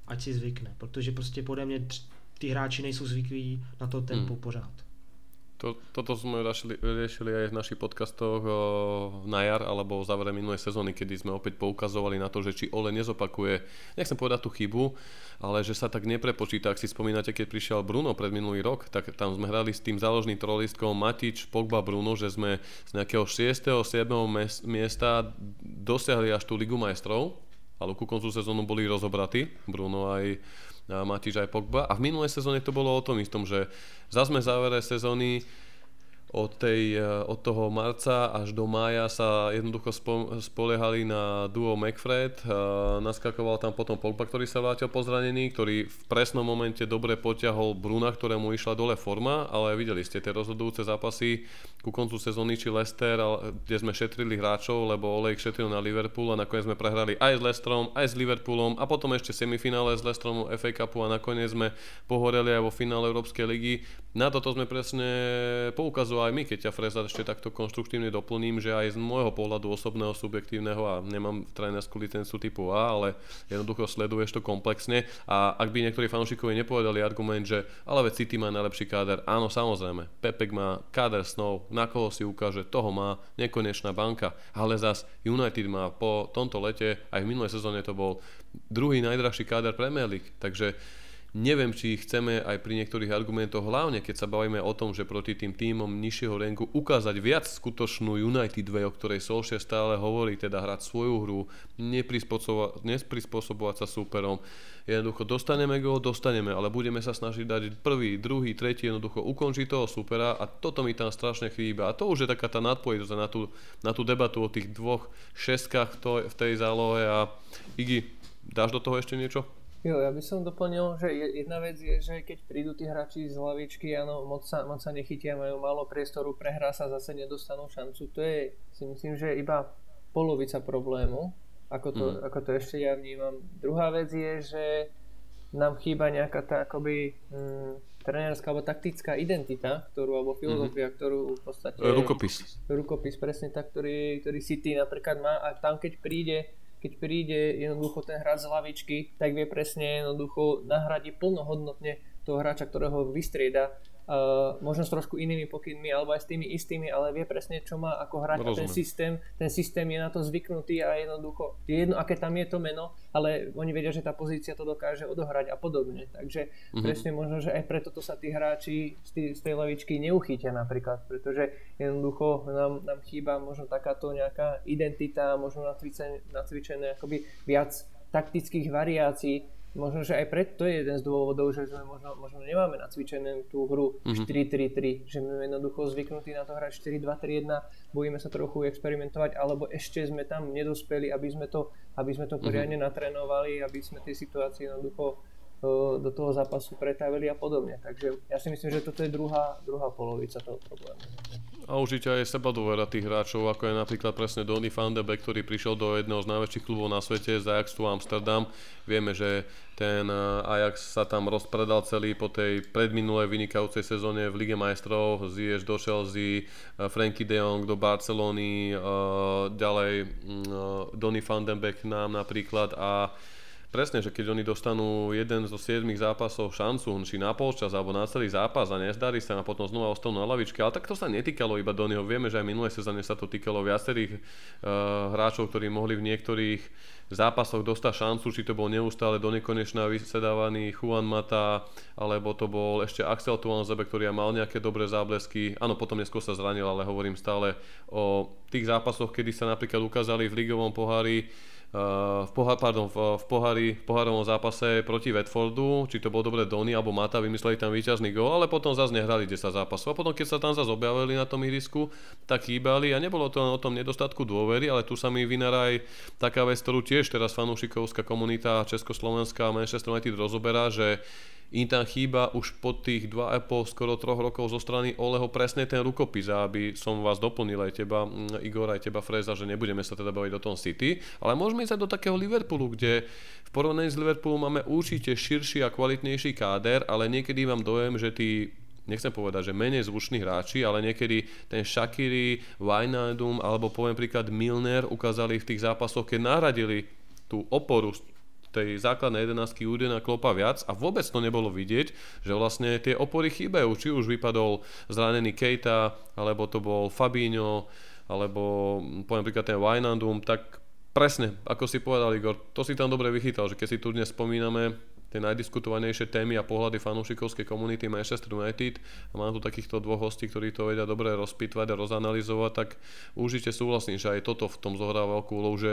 ať si zvykne, protože prostě podle mě ty hráči nejsou zvyklí na to tempo hmm. pořád. To, toto sme riešili, riešili aj v našich podcastoch o, na jar alebo v závere minulej sezóny, kedy sme opäť poukazovali na to, že či Ole nezopakuje, nechcem povedať tú chybu, ale že sa tak neprepočíta. Ak si spomínate, keď prišiel Bruno pred minulý rok, tak tam sme hrali s tým záložným trolistkom Matič, Pogba, Bruno, že sme z nejakého 6. 7. miesta dosiahli až tú Ligu majstrov ale ku koncu sezónu boli rozobratí, Bruno aj Matiš aj Pogba. A v minulej sezóne to bolo o tom istom, že zase sme závere sezóny od, tej, eh, od toho marca až do mája sa jednoducho spoliehali na duo McFred. Eh, naskakoval tam potom Pogba, ktorý sa vrátil po zranení, ktorý v presnom momente dobre poťahol Bruna, ktorému išla dole forma, ale videli ste tie rozhodujúce zápasy ku koncu sezóny či Leicester, kde sme šetrili hráčov, lebo Olejk šetril na Liverpool a nakoniec sme prehrali aj s Leicesterom, aj s Liverpoolom a potom ešte semifinále s Leicesterom FA Cupu a nakoniec sme pohoreli aj vo finále Európskej ligy. Na toto sme presne poukazovali aj my, keď ťa Freza ešte takto konštruktívne doplním, že aj z môjho pohľadu osobného, subjektívneho a nemám trénerskú licenciu typu A, ale jednoducho sleduješ to komplexne. A ak by niektorí fanúšikovia nepovedali argument, že ale veď City má najlepší káder, áno samozrejme, Pepek má káder snov, na koho si ukáže, toho má nekonečná banka, ale zas United má po tomto lete, aj v minulej sezóne to bol druhý najdrahší káder Premier League, takže neviem, či chceme aj pri niektorých argumentoch, hlavne keď sa bavíme o tom, že proti tým týmom nižšieho rengu ukázať viac skutočnú United way, o ktorej Solskjaer stále hovorí, teda hrať svoju hru, neprispôsobovať sa súperom. Jednoducho dostaneme go, dostaneme, ale budeme sa snažiť dať prvý, druhý, tretí, jednoducho ukončiť toho supera a toto mi tam strašne chýba. A to už je taká tá nadpojednosť na tú, na tú debatu o tých dvoch šestkách v tej zálohe a Igi, dáš do toho ešte niečo? Jo, ja by som doplnil, že jedna vec je, že keď prídu tí hráči z hlavičky, áno, moc sa, moc sa nechytia, majú málo priestoru, prehrá sa, zase nedostanú šancu. To je, si myslím, že iba polovica problému, ako to, mm. ako to ešte ja vnímam. Druhá vec je, že nám chýba nejaká tá akoby mm, trenérska alebo taktická identita, ktorú, alebo filozofia, mm-hmm. ktorú v podstate... Rukopis. Rukopis, presne tak, ktorý, ktorý City napríklad má a tam keď príde keď príde jednoducho ten hráč z hlavičky, tak vie presne jednoducho nahradiť plnohodnotne toho hráča, ktorého vystrieda Uh, možno s trošku inými pokynmi alebo aj s tými istými, ale vie presne, čo má ako hrať a ten systém, ten systém je na to zvyknutý a jednoducho je jedno, aké tam je to meno, ale oni vedia, že tá pozícia to dokáže odohrať a podobne. Takže mm-hmm. presne možno, že aj preto to sa tí hráči z, tý, z tej lavičky neuchytia napríklad, pretože jednoducho nám, nám chýba možno takáto nejaká identita, možno nacvičené, nacvičené akoby viac taktických variácií, možno, že aj preto je jeden z dôvodov, že sme možno, možno nemáme nacvičenú tú hru mm-hmm. 4-3-3, že sme jednoducho zvyknutí na to hrať 4-2-3-1, bojíme sa trochu experimentovať, alebo ešte sme tam nedospeli, aby sme to, aby sme to mhm. poriadne mm-hmm. natrénovali, aby sme tie situácie jednoducho do toho zápasu pretavili a podobne. Takže ja si myslím, že toto je druhá, druhá polovica toho problému. A určite aj seba dôvera tých hráčov, ako je napríklad presne Donny van de Beek, ktorý prišiel do jedného z najväčších klubov na svete, z Ajaxu Amsterdam. Vieme, že ten eh, Ajax sa tam rozpredal celý po tej predminulej vynikajúcej sezóne v Lige majstrov. Ziyech do Chelsea, eh, Frankie de Jong do Barcelony, eh, ďalej mm, Donny van de Beek nám napríklad a Presne, že keď oni dostanú jeden zo 7 zápasov šancu, či na polčas alebo na celý zápas a nezdarí sa a potom znova ostanú na lavičke, ale tak to sa netýkalo iba Donyho. Vieme, že aj minulé sezóne sa to týkalo viacerých uh, hráčov, ktorí mohli v niektorých zápasoch dostať šancu, či to bol neustále do nekonečna vysedávaný Juan Mata, alebo to bol ešte Axel Tuanzebe, ktorý mal nejaké dobré záblesky. Áno, potom neskôr sa zranil, ale hovorím stále o tých zápasoch, kedy sa napríklad ukázali v ligovom pohári v, pohár, pardon, v, pohári, v pohárovom zápase proti Watfordu, či to bol dobre Dony alebo Mata, vymysleli tam víťazný gól, ale potom zase nehrali 10 zápasov. A potom, keď sa tam zase objavili na tom ihrisku, tak chýbali a nebolo to o tom nedostatku dôvery, ale tu sa mi vynára aj taká vec, ktorú tiež teraz fanúšikovská komunita Československá a Manchester United rozoberá, že im tam chýba už po tých 2,5, skoro 3 rokov zo strany Oleho presne ten rukopis, aby som vás doplnil aj teba, mm, Igor, aj teba Freza, že nebudeme sa teda baviť o tom City, ale môžeme ísť aj do takého Liverpoolu, kde v porovnaní s Liverpoolom máme určite širší a kvalitnejší káder, ale niekedy mám dojem, že tí nechcem povedať, že menej zvuční hráči, ale niekedy ten Shakiri, Wijnaldum alebo poviem príklad Milner ukázali v tých zápasoch, keď nahradili tú oporu tej základnej jedenáctky Udena klopa viac a vôbec to nebolo vidieť, že vlastne tie opory chýbajú. Či už vypadol zranený Keita, alebo to bol Fabinho, alebo poviem príklad ten Wijnandum, tak presne, ako si povedal Igor, to si tam dobre vychytal, že keď si tu dnes spomíname tie najdiskutovanejšie témy a pohľady fanúšikovskej komunity Manchester United. A mám tu takýchto dvoch hostí, ktorí to vedia dobre rozpitvať a rozanalizovať, tak určite súhlasím, že aj toto v tom zohrá veľkú úlohu, že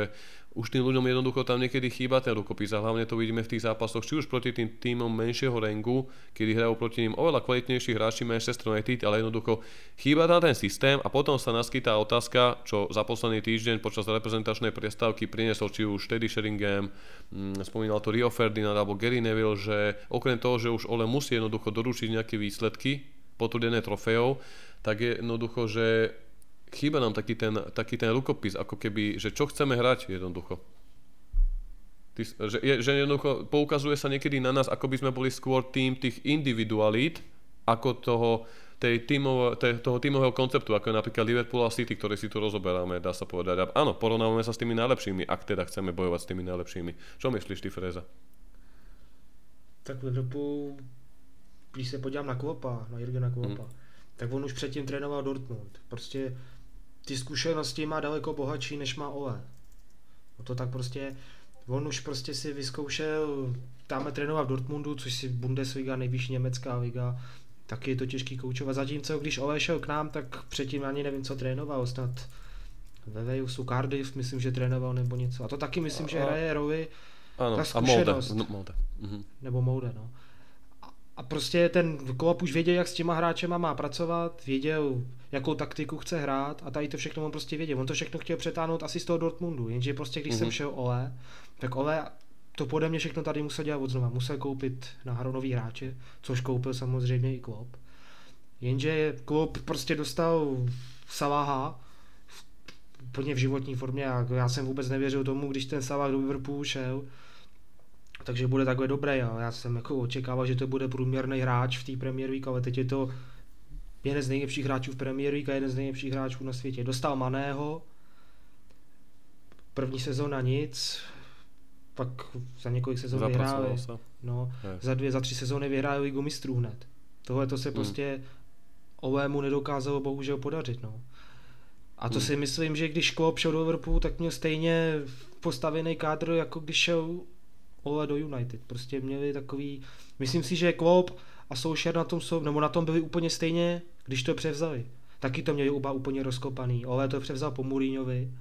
už tým ľuďom jednoducho tam niekedy chýba ten rukopis a hlavne to vidíme v tých zápasoch, či už proti tým týmom menšieho rangu, kedy hrajú proti ním oveľa kvalitnejší hráči Manchester United, ale jednoducho chýba tam ten systém a potom sa naskytá otázka, čo za posledný týždeň počas reprezentačnej prestávky priniesol či už Teddy Sheringham, mm, spomínal to Rio Ferdinand alebo Gary Neville, že okrem toho, že už Ole musí jednoducho doručiť nejaké výsledky, potvrdené trofeov, tak je jednoducho, že chýba nám taký ten, taký ten rukopis, ako keby, že čo chceme hrať jednoducho. Ty, že, že jednoducho poukazuje sa niekedy na nás, ako by sme boli skôr tým tých individualít, ako toho, tej tímov, tej, toho tímového konceptu, ako je napríklad Liverpool a City, ktoré si tu rozoberáme, dá sa povedať. A áno, porovnávame sa s tými najlepšími, ak teda chceme bojovať s tými najlepšími. Čo myslíš ty, Freza? Tak Liverpool, když se podívám na Klopa, na Jurgena Klopa, hmm. tak on už předtím trénoval Dortmund. Prostě ty zkušenosti má daleko bohatší, než má Ole. No to tak prostě, on už prostě si vyzkoušel tam trénoval v Dortmundu, což si Bundesliga, nejvyšší německá liga, taky je to těžký koučovat. Zatímco když Ole šel k nám, tak předtím ani nevím, co trénoval, snad ve Walesu Cardiff, myslím, že trénoval nebo něco. A to taky myslím, že hraje roli ano, ta zkušenost. A. No, Molde. Mhm. Nebo Molde, no. A prostě ten Klopp už věděl, jak s těma hráčema má pracovat, věděl, jakou taktiku chce hrát a tady to všechno on prostě věděl. On to všechno chtěl přetáhnout asi z toho Dortmundu, jenže prostě když mm-hmm. jsem mhm. šel Ole, tak Ole to pode mě všechno tady musel dělat od znova. Musel koupit na nový hráče, což koupil samozřejmě i Klopp. Jenže Klopp prostě dostal Salaha úplně v životní formě a já jsem vůbec nevěřil tomu, když ten Salah do Liverpoolu šel, takže bude takhle dobrý. A já jsem jako očekával, že to bude průměrný hráč v té Premier League, ale teď je to jeden z nejlepších hráčů v Premier League a jeden z nejlepších hráčů na světě. Dostal Maného, první sezóna nic, pak za několik sezón vyhráli. No, za dvě, za tři sezóny vyhráli ligu mistrů hned. Tohle to se hmm. prostě Ovému nedokázalo bohužel podařit. No. A to hmm. si myslím, že když Klopp šel do Liverpoolu, tak měl stejně postavený kádr, jako když šel Ole do United. Prostě měli takový, myslím si, že Klopp a Solskjaer na tom jsou, nebo na tom byli úplně stejně, když to převzali. Taky to měli oba úplně rozkopaný. Ole to převzal po Mourinhovi.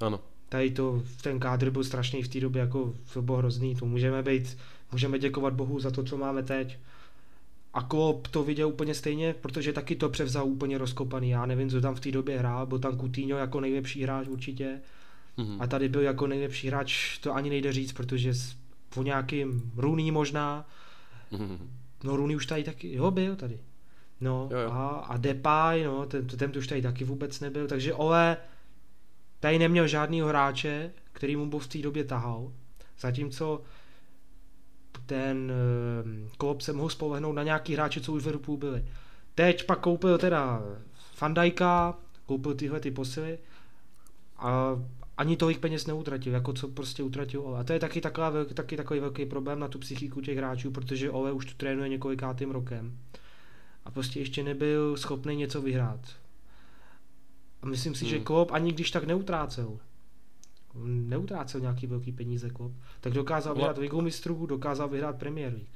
Ano. Tady to, ten kádr byl strašný v té době, jako to bylo hrozný. To můžeme být, můžeme děkovat Bohu za to, co máme teď. A Klopp to viděl úplně stejně, protože taky to převzal úplně rozkopaný. Já nevím, co tam v té době hrál, byl tam Coutinho jako nejlepší hráč určitě. Mm-hmm. A tady byl jako nejlepší hráč, to ani nejde říct, protože po nějakým Rooney možná. Mm-hmm. No Rooney už tady taky, jo byl tady. No jo, jo. A, a Depay, no, ten, ten už tady taky vůbec nebyl, takže Ole tady neměl žádného hráče, který mu v té době tahal. Zatímco ten uh, Klopp se mohl spolehnout na nějaký hráče, co už v Liverpoolu byli. Teď pak koupil teda Fandajka, koupil tyhle ty posily a ani tolik peněz neutratil, jako co prostě utratil Ole. A to je taky, taková, taky takový velký problém na tu psychiku těch hráčů, protože Ole už tu trénuje několikátým rokem a prostě ještě nebyl schopný něco vyhrát. A myslím si, hmm. že Klopp ani když tak neutrácel, neutrácel nějaký velký peníze Klopp, tak dokázal vyhrát Ligu mistrů, dokázal vyhrát Premier League.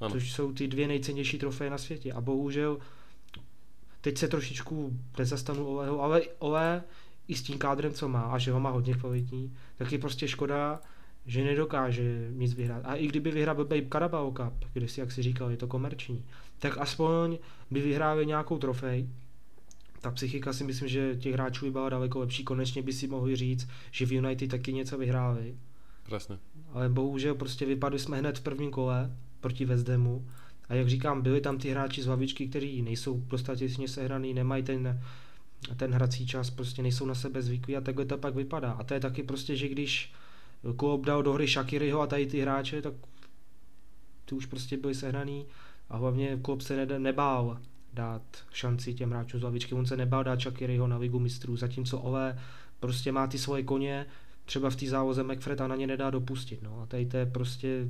Ano. Což jsou ty dvě nejcennější trofeje na světě. A bohužel teď se trošičku nezastanu Oleho, ale Ole i s tím kádrem, co má, a že ho má hodně kvalitní, tak je prostě škoda, že nedokáže nic vyhrát. A i kdyby vyhrál Babe Carabao Cup, když si, jak si říkal, je to komerční, tak aspoň by vyhráli nějakou trofej. Ta psychika si myslím, že těch hráčů by byla daleko lepší. Konečně by si mohli říct, že v United taky něco vyhráli. Přesně. Ale bohužel prostě vypadli jsme hned v prvním kole proti Vezdemu. A jak říkám, byli tam ty hráči z hlavičky, kteří nejsou dostatečně sehraný, nemají ten ten hrací čas prostě nejsou na sebe zvyklí a takhle to pak vypadá. A to je taky prostě, že když Klopp dal do hry Shakiriho a tady ty hráče, tak ty už prostě byli sehraný a hlavně Klopp se ne, nebál dát šanci těm hráčům z lavičky. On se nebál dát Shakiriho na ligu mistrů, zatímco Ole prostě má ty svoje koně, třeba v té závoze McFred a na ně nedá dopustit. No. A tady to je prostě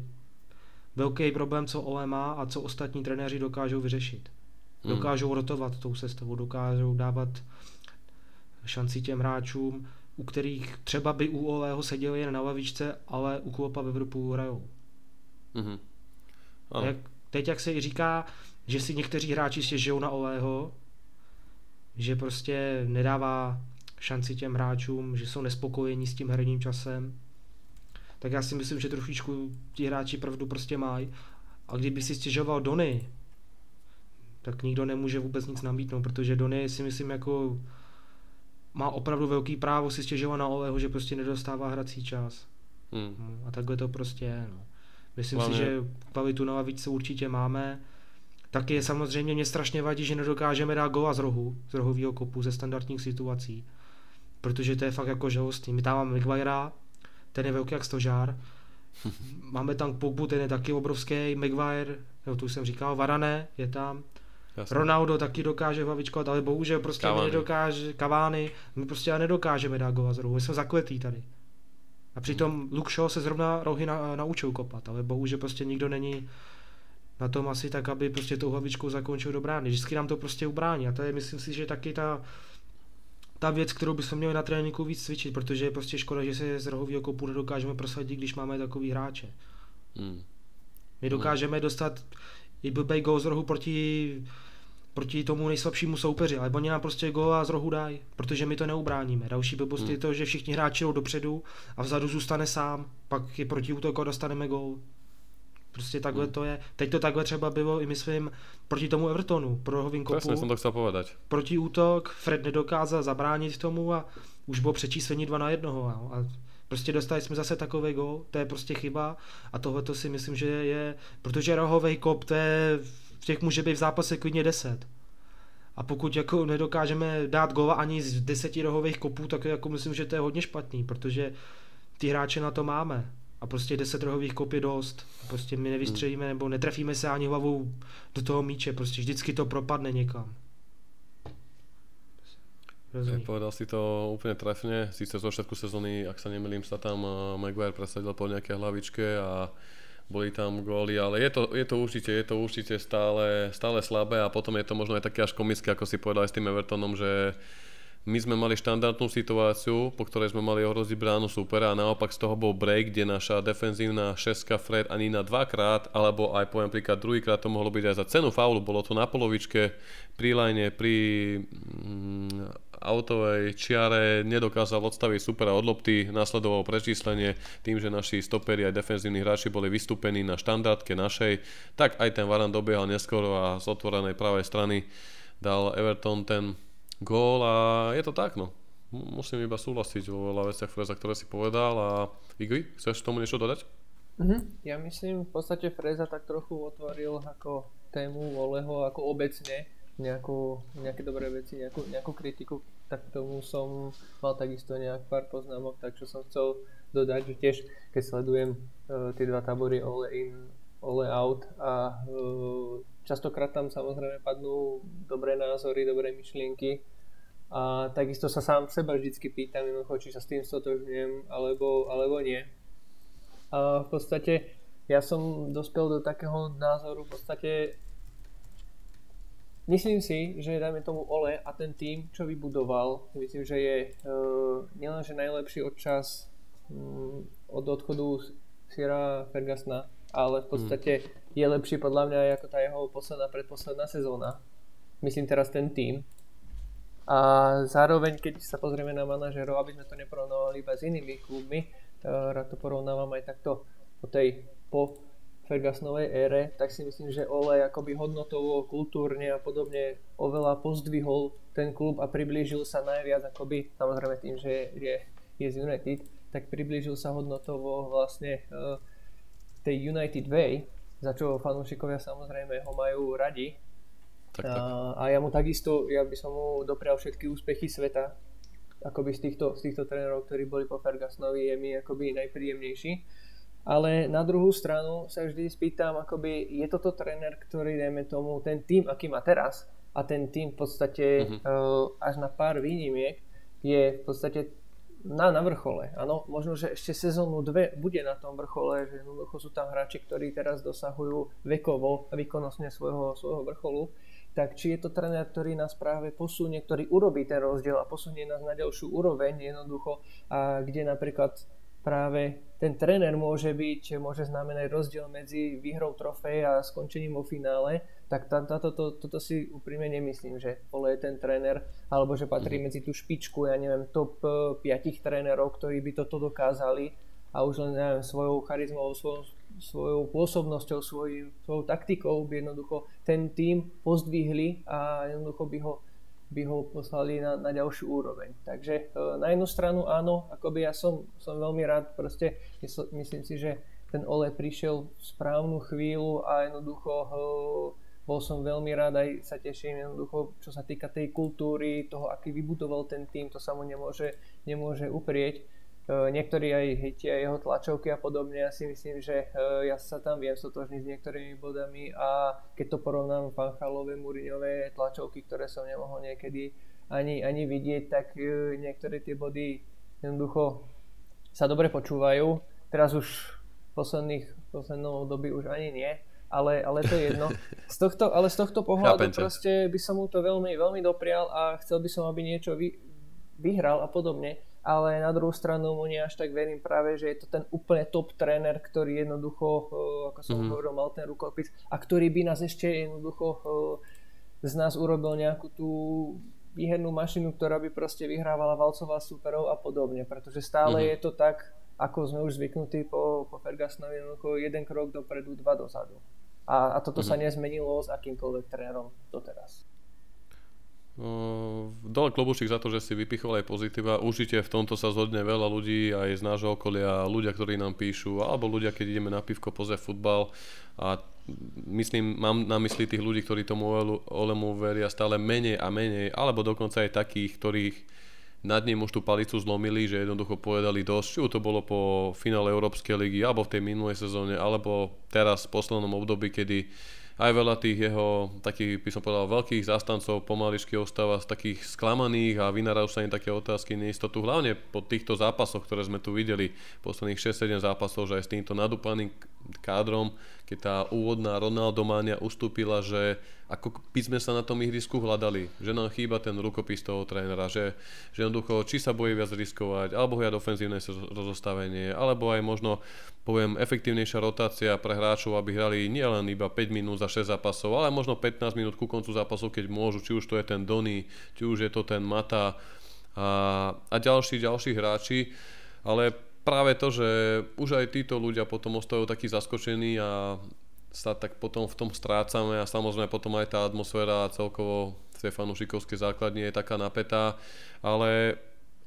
velký problém, co Ole má a co ostatní trenéři dokážou vyřešit. Hmm. Dokážou rotovat tou sestavou, dokážou dávat šanci těm hráčům, u kterých třeba by u Oleho seděli jen na lavičce, ale u Klopa ve Evropu hrajou. Mm-hmm. Jak, teď jak se i říká, že si někteří hráči stěžují na Oleho, že prostě nedává šanci těm hráčům, že jsou nespokojení s tím herním časem, tak já si myslím, že trošičku ti hráči pravdu prostě mají. A kdyby si stěžoval Dony, tak nikdo nemůže vůbec nic nabídnout, protože Dony si myslím jako má opravdu velký právo si stěžovat na Oleho, že prostě nedostává hrací čas. Hmm. No, a takhle to prostě je. No. Myslím Máme. si, že kvalitu na lavičce určitě máme. Taky je samozřejmě mě strašně vadí, že nedokážeme dát gola z rohu, z rohového kopu, ze standardních situací. Protože to je fakt jako žalostný. My tam máme Maguirea, ten je velký jak stožár. máme tam Pogbu, ten je taky obrovský, Maguire, jo, to už jsem říkal, Varane je tam. Jasně. Ronaldo taky dokáže hlavičkovat, ale bohužel prostě Kavány. my nedokáže, Kavány, my prostě nedokážeme dát gova z rohu, my jsme zakletí tady. A přitom hmm. Luke Shaw se zrovna rohy na, naučil kopat, ale bohužel prostě nikdo není na tom asi tak, aby prostě tou hlavičkou zakončil do brány. Vždycky nám to prostě ubrání a to je myslím si, že taky ta, ta věc, kterou bychom měli na tréninku víc cvičit, protože je prostě škoda, že se z rohového kopu nedokážeme prosadit, když máme takový hráče. Hmm. My dokážeme dostat i blbej gol z rohu proti, proti tomu nejslabšímu soupeři, ale oni nám prostě a z rohu dají, protože my to neubráníme. Další blbost hmm. je to, že všichni hráči jdou dopředu a vzadu zůstane sám, pak je proti útoku a dostaneme gol. Prostě takhle hmm. to je. Teď to takhle třeba bylo i myslím proti tomu Evertonu, pro rohovým kopu. Presne som to chcel povedať. Proti útok, Fred nedokázal zabránit tomu a už bylo přečíslení 2 na 1. A prostě dostali jsme zase takový gol, to je prostě chyba a tohle to si myslím, že je, protože rohový kop, to je, těch může být v zápase klidně 10. A pokud jako nedokážeme dát gola ani z deseti rohových kopů, tak jako myslím, že to je hodně špatný, protože ty hráče na to máme a prostě 10 rohových kop je dost. Prostě my nevystřelíme hmm. nebo netrefíme se ani hlavou do toho míče, prostě vždycky to propadne někam. Rozumím. Povedal si to úplne trefne, síce zo všetku sezóny, ak sa nemýlim, sa tam uh, Maguire presadil po nejaké hlavičke a boli tam góly, ale je to, je to určite, je to určite stále, stále slabé a potom je to možno aj také až komické, ako si povedal aj s tým Evertonom, že my sme mali štandardnú situáciu, po ktorej sme mali ohroziť bránu supera a naopak z toho bol break, kde naša defenzívna šeska Fred ani na dvakrát, alebo aj poviem príklad druhýkrát to mohlo byť aj za cenu faulu, bolo to na polovičke, pri line, pri mm, autovej čiare nedokázal odstaviť supera od lopty, nasledovalo prečíslenie tým, že naši stoperi aj defenzívni hráči boli vystúpení na štandardke našej, tak aj ten Varan dobiehal neskoro a z otvorenej pravej strany dal Everton ten gól a je to tak, no. Musím iba súhlasiť vo veľa veciach, Freza, ktoré si povedal a Igri, chceš tomu niečo dodať? Uh-huh. Ja myslím, v podstate Freza tak trochu otvoril ako tému Voleho ako obecne nejakú, nejaké dobré veci, nejakú, nejakú kritiku, tak tomu som mal takisto nejak pár poznámok, tak čo som chcel dodať, že tiež keď sledujem uh, tie dva tábory Ole in, Ole out a uh, Častokrát tam samozrejme padnú dobré názory, dobré myšlienky a takisto sa sám seba vždycky pýtam, či sa s tým stotožňujem alebo, alebo nie. A v podstate ja som dospel do takého názoru v podstate Myslím si, že dajme tomu Ole a ten tým, čo vybudoval, myslím, že je uh, nielenže najlepší od čas um, od odchodu Sira Fergasna, ale v podstate mm je lepší podľa mňa ako tá jeho posledná, predposledná sezóna. Myslím teraz ten tým. A zároveň, keď sa pozrieme na manažerov, aby sme to neporovnávali iba s inými klubmi, rád to porovnávam aj takto po tej po Fergusonovej ére, tak si myslím, že Ole akoby hodnotovo, kultúrne a podobne oveľa pozdvihol ten klub a priblížil sa najviac akoby, samozrejme tým, že je, je z United, tak priblížil sa hodnotovo vlastne uh, tej United Way, za čo fanúšikovia samozrejme ho majú radi. Tak, tak. A, a ja mu takisto, ja by som mu doprial všetky úspechy sveta, akoby z týchto, z týchto trénerov, ktorí boli po Fergusonovi, je mi akoby najpríjemnejší. Ale na druhú stranu sa vždy spýtam, akoby je toto tréner, ktorý, dajme tomu, ten tým, aký má teraz, a ten tým v podstate mm-hmm. uh, až na pár výnimiek je v podstate na, na vrchole. Áno, možno, že ešte sezónu dve bude na tom vrchole, že jednoducho sú tam hráči, ktorí teraz dosahujú vekovo a výkonnostne svojho, svojho vrcholu. Tak či je to tréner, ktorý nás práve posunie, ktorý urobí ten rozdiel a posunie nás na ďalšiu úroveň jednoducho, a kde napríklad práve ten tréner môže byť, môže znamenať rozdiel medzi výhrou trofej a skončením vo finále, tak táto, to, toto si úprimne nemyslím, že Ole je ten tréner, alebo že patrí mhm. medzi tú špičku, ja neviem, top 5 eh, trénerov, ktorí by toto dokázali a už len neviem, svojou charizmou, svojou, svojou pôsobnosťou, svoj, svojou taktikou by jednoducho ten tým pozdvihli a jednoducho by ho by ho poslali na, na ďalšiu úroveň. Takže e, na jednu stranu áno, akoby ja som, som veľmi rád, proste myslím si, že ten Ole prišiel v správnu chvíľu a jednoducho e, bol som veľmi rád, aj sa teším jednoducho, čo sa týka tej kultúry, toho, aký vybudoval ten tým, to sa mu nemôže, nemôže uprieť. Eh, niektorí aj hejtia jeho tlačovky a podobne. Ja si myslím, že eh, ja sa tam viem stotožniť s niektorými bodami a keď to porovnám Fanchalové, Muriňové tlačovky, ktoré som nemohol niekedy ani, ani vidieť, tak eh, niektoré tie body jednoducho sa dobre počúvajú. Teraz už posledných, poslednou doby už ani nie, ale, ale to je jedno. Z tohto, ale z tohto pohľadu proste by som mu to veľmi, veľmi doprial a chcel by som, aby niečo vy, vyhral a podobne ale na druhú stranu mu nie až tak verím práve, že je to ten úplne top tréner, ktorý jednoducho, ako som mm-hmm. hovoril, mal ten rukopis a ktorý by nás ešte jednoducho z nás urobil nejakú tú výhernú mašinu, ktorá by proste vyhrávala valcová superov a podobne, pretože stále mm-hmm. je to tak, ako sme už zvyknutí po, po Fergusonovi, jeden krok dopredu, dva dozadu. A, a toto mm-hmm. sa nezmenilo s akýmkoľvek trénerom doteraz. Uh, dole klobučík za to, že si vypichol aj pozitíva. Určite v tomto sa zhodne veľa ľudí aj z nášho okolia, ľudia, ktorí nám píšu, alebo ľudia, keď ideme na pivko pozrieť futbal. A myslím, mám na mysli tých ľudí, ktorí tomu Olemu veria stále menej a menej, alebo dokonca aj takých, ktorých nad ním už tú palicu zlomili, že jednoducho povedali dosť, či to bolo po finále Európskej ligy, alebo v tej minulej sezóne, alebo teraz v poslednom období, kedy aj veľa tých jeho takých, by som povedal, veľkých zástancov pomaličky ostáva z takých sklamaných a vynárajú sa im také otázky neistotu, hlavne po týchto zápasoch, ktoré sme tu videli, posledných 6-7 zápasov, že aj s týmto nadúpaným kádrom, keď tá úvodná Ronaldomania ustúpila, že ako by sme sa na tom ihrisku hľadali, že nám chýba ten rukopis toho trénera, že, že jednoducho či sa bojí viac riskovať, alebo hľadať ofenzívne rozostavenie, alebo aj možno poviem efektívnejšia rotácia pre hráčov, aby hrali nielen iba 5 minút za 6 zápasov, ale možno 15 minút ku koncu zápasov, keď môžu, či už to je ten Dony, či už je to ten Mata a, a ďalší, ďalší hráči, ale práve to, že už aj títo ľudia potom ostávajú takí zaskočení a sa tak potom v tom strácame a samozrejme potom aj tá atmosféra celkovo v tej fanúšikovskej základni je taká napätá, ale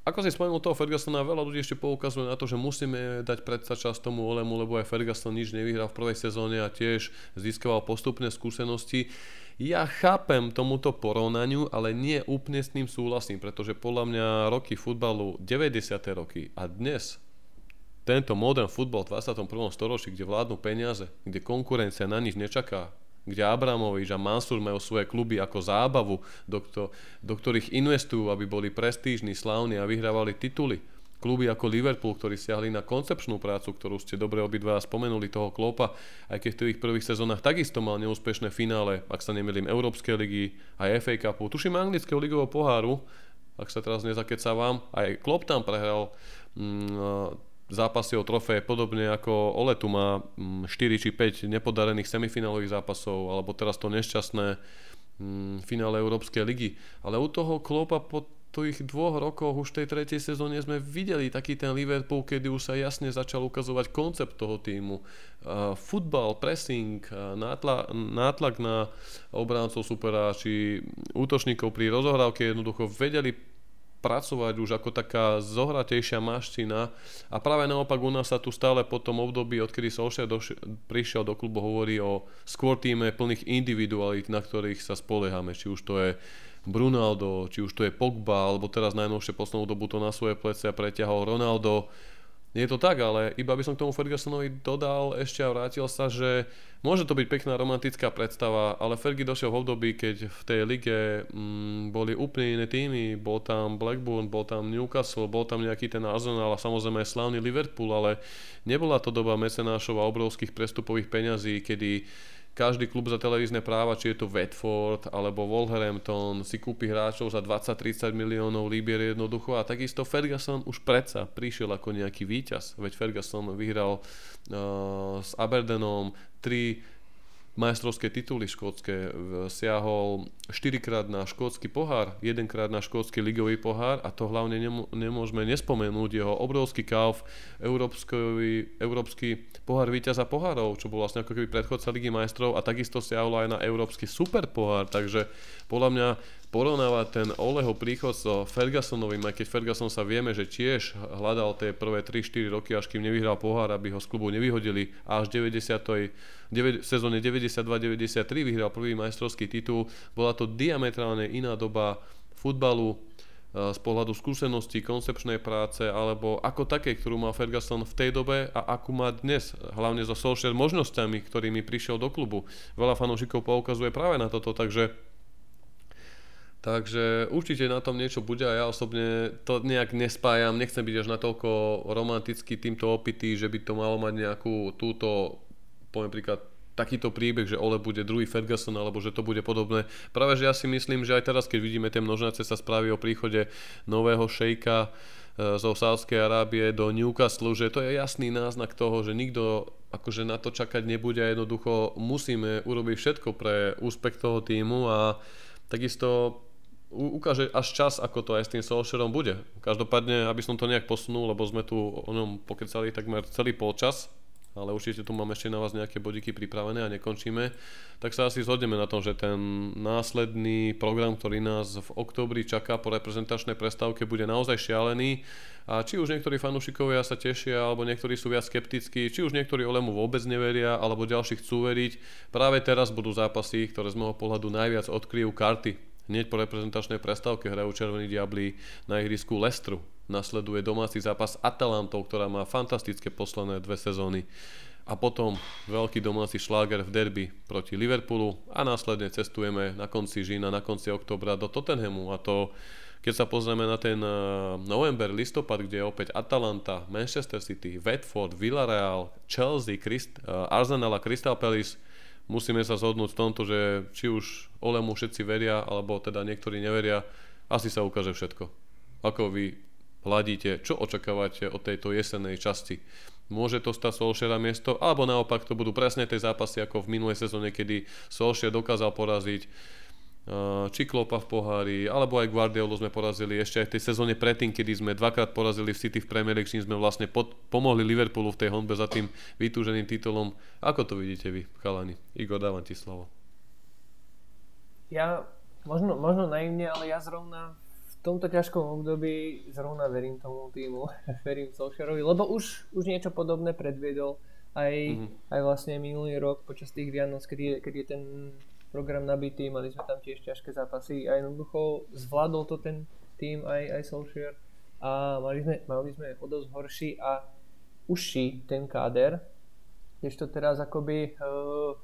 ako si spomenul toho Fergusona, veľa ľudí ešte poukazuje na to, že musíme dať predsa čas tomu Olemu, lebo aj Ferguson nič nevyhral v prvej sezóne a tiež získaval postupné skúsenosti. Ja chápem tomuto porovnaniu, ale nie úplne s ním súhlasím, pretože podľa mňa roky futbalu 90. roky a dnes tento modern futbal v 21. storočí, kde vládnu peniaze, kde konkurencia na nič nečaká, kde Abramovič a Mansur majú svoje kluby ako zábavu, do, kto, do ktorých investujú, aby boli prestížni, slávni a vyhrávali tituly. Kluby ako Liverpool, ktorí siahli na koncepčnú prácu, ktorú ste dobre obidva spomenuli, toho Klopa, aj keď v tých prvých sezónach takisto mal neúspešné finále, ak sa nemýlim, Európskej ligy a FA Cupu. Tuším anglického ligového poháru, ak sa teraz nezakecávam, aj Klopp tam prehral mm, zápasy o trofé podobne ako Ole tu má 4 mm, či 5 nepodarených semifinálových zápasov alebo teraz to nešťastné mm, finále Európskej ligy. Ale u toho Klopa po tých dvoch rokoch už tej tretej sezóne sme videli taký ten Liverpool, kedy už sa jasne začal ukazovať koncept toho týmu. Futbal, pressing, nátlak, nátlak na obráncov supera či útočníkov pri rozohrávke jednoducho vedeli pracovať už ako taká zohratejšia maština. A práve naopak u nás sa tu stále po tom období, odkedy sa Ošer prišiel do klubu, hovorí o skôr týme plných individualít, na ktorých sa spoliehame, či už to je Brunaldo, či už to je Pogba, alebo teraz najnovšie poslednú dobu to na svoje plece preťahol Ronaldo, je to tak, ale iba by som k tomu Fergusonovi dodal ešte a vrátil sa, že môže to byť pekná romantická predstava, ale Fergie došiel v období, keď v tej lige mm, boli úplne iné týmy, bol tam Blackburn, bol tam Newcastle, bol tam nejaký ten Arsenal a samozrejme aj slávny Liverpool, ale nebola to doba mecenášov a obrovských prestupových peňazí, kedy každý klub za televízne práva, či je to Watford alebo Wolverhampton, si kúpi hráčov za 20-30 miliónov líbier jednoducho. A takisto Ferguson už predsa prišiel ako nejaký víťaz, veď Ferguson vyhral uh, s Aberdeenom 3 majstrovské tituly škótske, siahol 4 krát na škótsky pohár, 1 krát na škótsky ligový pohár a to hlavne nemôžeme nespomenúť jeho obrovský kauf európsky, európsky pohár víťaza pohárov, čo bol vlastne ako keby predchodca ligy majstrov a takisto siahol aj na európsky super pohár, takže podľa mňa porovnávať ten Oleho príchod so Fergusonovým, aj keď Ferguson sa vieme, že tiež hľadal tie prvé 3-4 roky, až kým nevyhral pohár, aby ho z klubu nevyhodili a až 90. 9, sezóne 92-93 vyhral prvý majstrovský titul. Bola to diametrálne iná doba futbalu, z pohľadu skúseností, koncepčnej práce alebo ako také, ktorú mal Ferguson v tej dobe a akú má dnes, hlavne so social možnosťami, ktorými prišiel do klubu. Veľa fanúšikov poukazuje práve na toto, takže Takže určite na tom niečo bude a ja osobne to nejak nespájam, nechcem byť až natoľko romanticky týmto opitý, že by to malo mať nejakú túto, poviem príklad, takýto príbeh, že Ole bude druhý Ferguson alebo že to bude podobné. Práve že ja si myslím, že aj teraz, keď vidíme tie množnace sa správy o príchode nového šejka e, zo Sávskej Arábie do Newcastle, že to je jasný náznak toho, že nikto akože na to čakať nebude a jednoducho musíme urobiť všetko pre úspech toho týmu a takisto ukáže až čas, ako to aj s tým Solskjaerom bude. Každopádne, aby som to nejak posunul, lebo sme tu o ňom pokecali takmer celý polčas, ale určite tu máme ešte na vás nejaké bodiky pripravené a nekončíme, tak sa asi zhodneme na tom, že ten následný program, ktorý nás v októbri čaká po reprezentačnej prestávke, bude naozaj šialený. A či už niektorí fanúšikovia sa tešia, alebo niektorí sú viac skeptickí, či už niektorí Olemu vôbec neveria, alebo ďalší chcú veriť, práve teraz budú zápasy, ktoré z môjho pohľadu najviac odkryjú karty. Hneď po reprezentačnej prestávke hrajú Červení diabli na ihrisku Lestru nasleduje domáci zápas Atalantou, ktorá má fantastické posledné dve sezóny. A potom veľký domáci šláger v derby proti Liverpoolu a následne cestujeme na konci žína, na konci oktobra do Tottenhamu. A to keď sa pozrieme na ten eh, november, listopad, kde je opäť Atalanta, Manchester City, Watford, Villarreal, Chelsea, Christ, uh, Arsenal a Crystal Palace, musíme sa zhodnúť v tomto, že či už Olemu všetci veria, alebo teda niektorí neveria, asi sa ukáže všetko. Ako vy hľadíte, čo očakávate od tejto jesennej časti. Môže to stať Solskjaera miesto, alebo naopak to budú presne tie zápasy ako v minulej sezóne, kedy Solskjaer dokázal poraziť uh, či Klopa v pohári, alebo aj Guardiolu sme porazili ešte aj v tej sezóne predtým, kedy sme dvakrát porazili v City v Premier League, sme vlastne pod, pomohli Liverpoolu v tej honbe za tým vytúženým titulom. Ako to vidíte vy, chalani? Igor, dávam ti slovo. Ja možno, možno naivne, ale ja zrovna tomto ťažkom období zrovna verím tomu týmu, verím Solskjaerovi, lebo už, už niečo podobné predviedol aj, mm-hmm. aj vlastne minulý rok počas tých Vianoc, keď keď je ten program nabitý, mali sme tam tiež ťažké zápasy a jednoducho zvládol to ten tým aj, aj Solskjaer a mali sme, mali sme o dosť horší a užší ten káder, to teraz akoby uh,